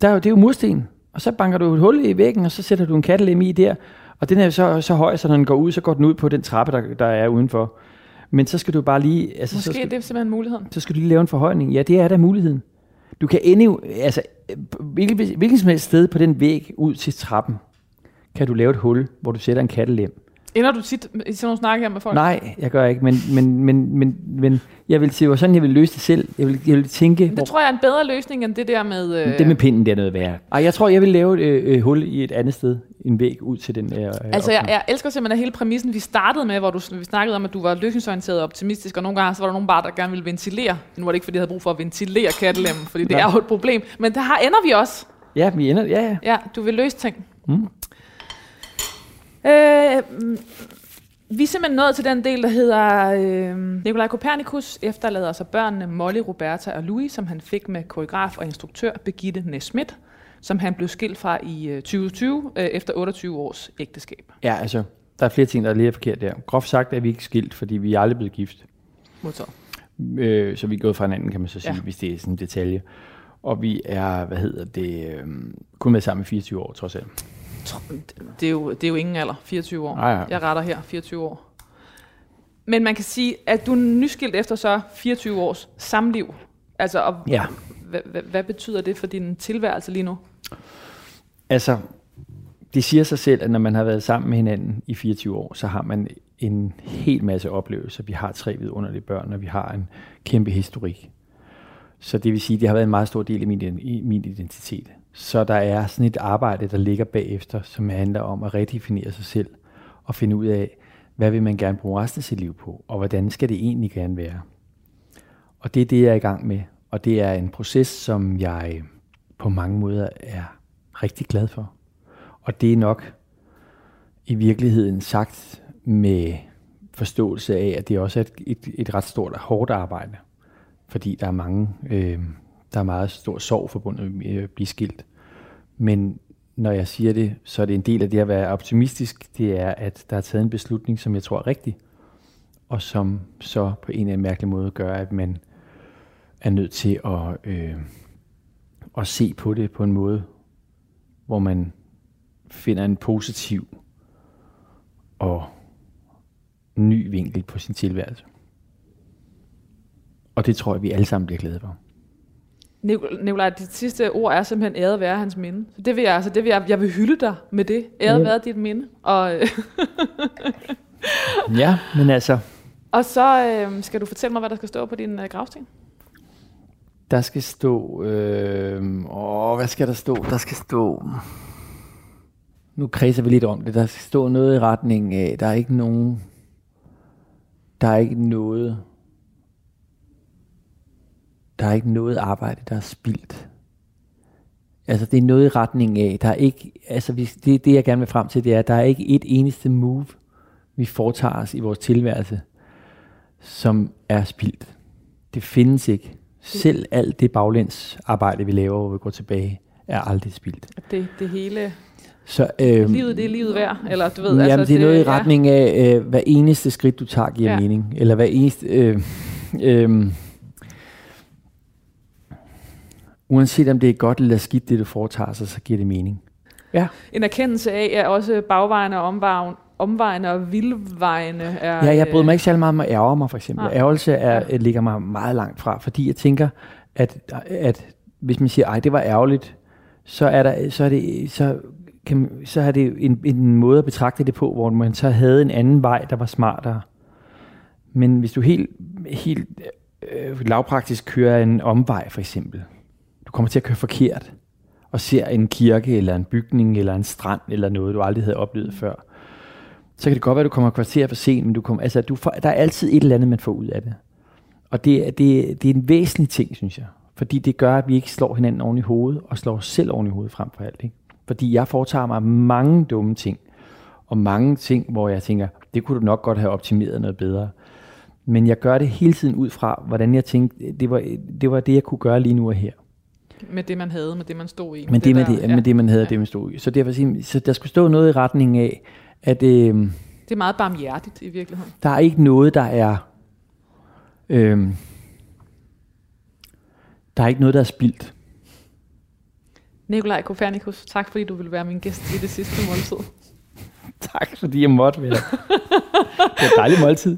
Der er jo, det er jo mursten. Og så banker du et hul i væggen, og så sætter du en kattelem i der. Og den er så, så høj, så når den går ud, så går den ud på den trappe, der, der er udenfor. Men så skal du bare lige... Altså, Måske så skal, det er simpelthen muligheden. Så skal du lige lave en forhøjning. Ja, det er da muligheden. Du kan ende, altså, hvilket, hvilket som helst sted på den væg ud til trappen, kan du lave et hul, hvor du sætter en kattelem. Ender du tit i sådan nogle snakke her med folk? Nej, jeg gør ikke, men, men, men, men, men jeg vil sige, sådan jeg vil løse det selv. Jeg vil, jeg vil tænke... Det hvor... tror jeg er en bedre løsning, end det der med... Øh... Det med pinden, det er noget værre. Ej, jeg tror, jeg vil lave et øh, hul i et andet sted. En væg ud til den øh, Altså, jeg, jeg, elsker simpelthen hele præmissen, vi startede med, hvor du, vi snakkede om, at du var løsningsorienteret og optimistisk, og nogle gange så var der nogle bare, der gerne ville ventilere. Nu var det ikke, fordi jeg havde brug for at ventilere kattelemmen, fordi det ja. er jo et problem. Men der har ender vi også. Ja, vi ender, ja, ja. Ja, du vil løse ting. Mm. Øh, vi er simpelthen nået til den del, der hedder øh, Nikolaj Kopernikus efterlader sig børnene Molly, Roberta og Louis, som han fik med koreograf og instruktør Begitte Nesmith, som han blev skilt fra i 2020 øh, øh, efter 28 års ægteskab. Ja, altså, der er flere ting, der er lige forkert der. Groft sagt er vi ikke skilt, fordi vi er aldrig blevet gift. Modtaget. Øh, så vi er gået fra hinanden, kan man så sige, ja. hvis det er sådan en detalje. Og vi er, hvad hedder det, øh, kun med sammen i 24 år, trods alt det er jo, det er jo ingen alder, 24 år. Nej, ja. Jeg retter her, 24 år. Men man kan sige, at du er nyskilt efter så 24 års samliv. Altså, og ja. hvad, betyder det for din tilværelse lige nu? Altså, det siger sig selv, at når man har været sammen med hinanden i 24 år, så har man en hel masse oplevelser. Vi har tre vidunderlige børn, og vi har en kæmpe historik. Så det vil sige, at det har været en meget stor del af min, min identitet. Så der er sådan et arbejde, der ligger bagefter, som handler om at redefinere sig selv og finde ud af, hvad vil man gerne bruge resten af sit liv på, og hvordan skal det egentlig gerne være. Og det er det, jeg er i gang med. Og det er en proces, som jeg på mange måder er rigtig glad for. Og det er nok i virkeligheden sagt med forståelse af, at det også er et, et, et ret stort og hårdt arbejde. Fordi der er mange øh, der er meget stor sorg forbundet med at blive skilt. Men når jeg siger det, så er det en del af det at være optimistisk, det er, at der er taget en beslutning, som jeg tror er rigtig, og som så på en eller anden mærkelig måde gør, at man er nødt til at, øh, at se på det på en måde, hvor man finder en positiv og ny vinkel på sin tilværelse. Og det tror jeg, vi alle sammen bliver glade for. Nikolaj, dit sidste ord er simpelthen æret være hans minde. Så det vil jeg, altså, det vil jeg, jeg vil hylde dig med det. Æret ja. være dit minde. Og, [laughs] ja, men altså... Og så øh, skal du fortælle mig, hvad der skal stå på din øh, gravsten. Der skal stå... Øh, åh, hvad skal der stå? Der skal stå... Nu kredser vi lidt om det. Der skal stå noget i retning af, der er ikke nogen... Der er ikke noget der er ikke noget arbejde, der er spildt. Altså det er noget i retning af, der er ikke, altså det, det jeg gerne vil frem til, det er, at der er ikke et eneste move, vi foretager os i vores tilværelse, som er spildt. Det findes ikke. Selv alt det baglæns arbejde, vi laver, hvor vi går tilbage, er aldrig spildt. Det, det hele så, øh, livet det er livet værd, eller du ved, jamen, altså, det er noget det, i retning af, øh, hver eneste skridt du tager giver ja. mening, eller hver eneste, øh, øh, Uanset om det er godt eller skidt, det du foretager sig, så giver det mening. Ja. En erkendelse af, at også bagvejene og omvejen, omvejene og vildvejene er... Ja, jeg bryder mig ikke særlig meget om at ærge mig, for eksempel. Nej. Ærgelse er, ja. ligger mig meget langt fra, fordi jeg tænker, at, at hvis man siger, ej, det var ærgerligt, så er, der, så er det, så kan, så er det en, en måde at betragte det på, hvor man så havde en anden vej, der var smartere. Men hvis du helt, helt øh, lavpraktisk kører en omvej, for eksempel, kommer til at køre forkert, og ser en kirke, eller en bygning, eller en strand, eller noget, du aldrig havde oplevet før, så kan det godt være, at du kommer kvarter for sent, men du kommer, altså, du får, der er altid et eller andet, man får ud af det. Og det, det, det er en væsentlig ting, synes jeg. Fordi det gør, at vi ikke slår hinanden oven i hovedet, og slår os selv oven i hovedet frem for alt. Ikke? Fordi jeg foretager mig mange dumme ting, og mange ting, hvor jeg tænker, det kunne du nok godt have optimeret noget bedre. Men jeg gør det hele tiden ud fra, hvordan jeg tænkte, det var det, var det jeg kunne gøre lige nu og her. Med det, man havde, med det, man stod i. Med det, det, med, der, det, ja. med det man havde, ja. det, man stod i. Så, derfor, så der skulle stå noget i retning af, at... Øh, det er meget barmhjertigt i virkeligheden. Der er ikke noget, der er... Øh, der er ikke noget, der er spildt. Nikolaj Kopernikus, tak fordi du vil være min gæst i det sidste måltid. [laughs] tak fordi jeg måtte være. det er et dejligt måltid.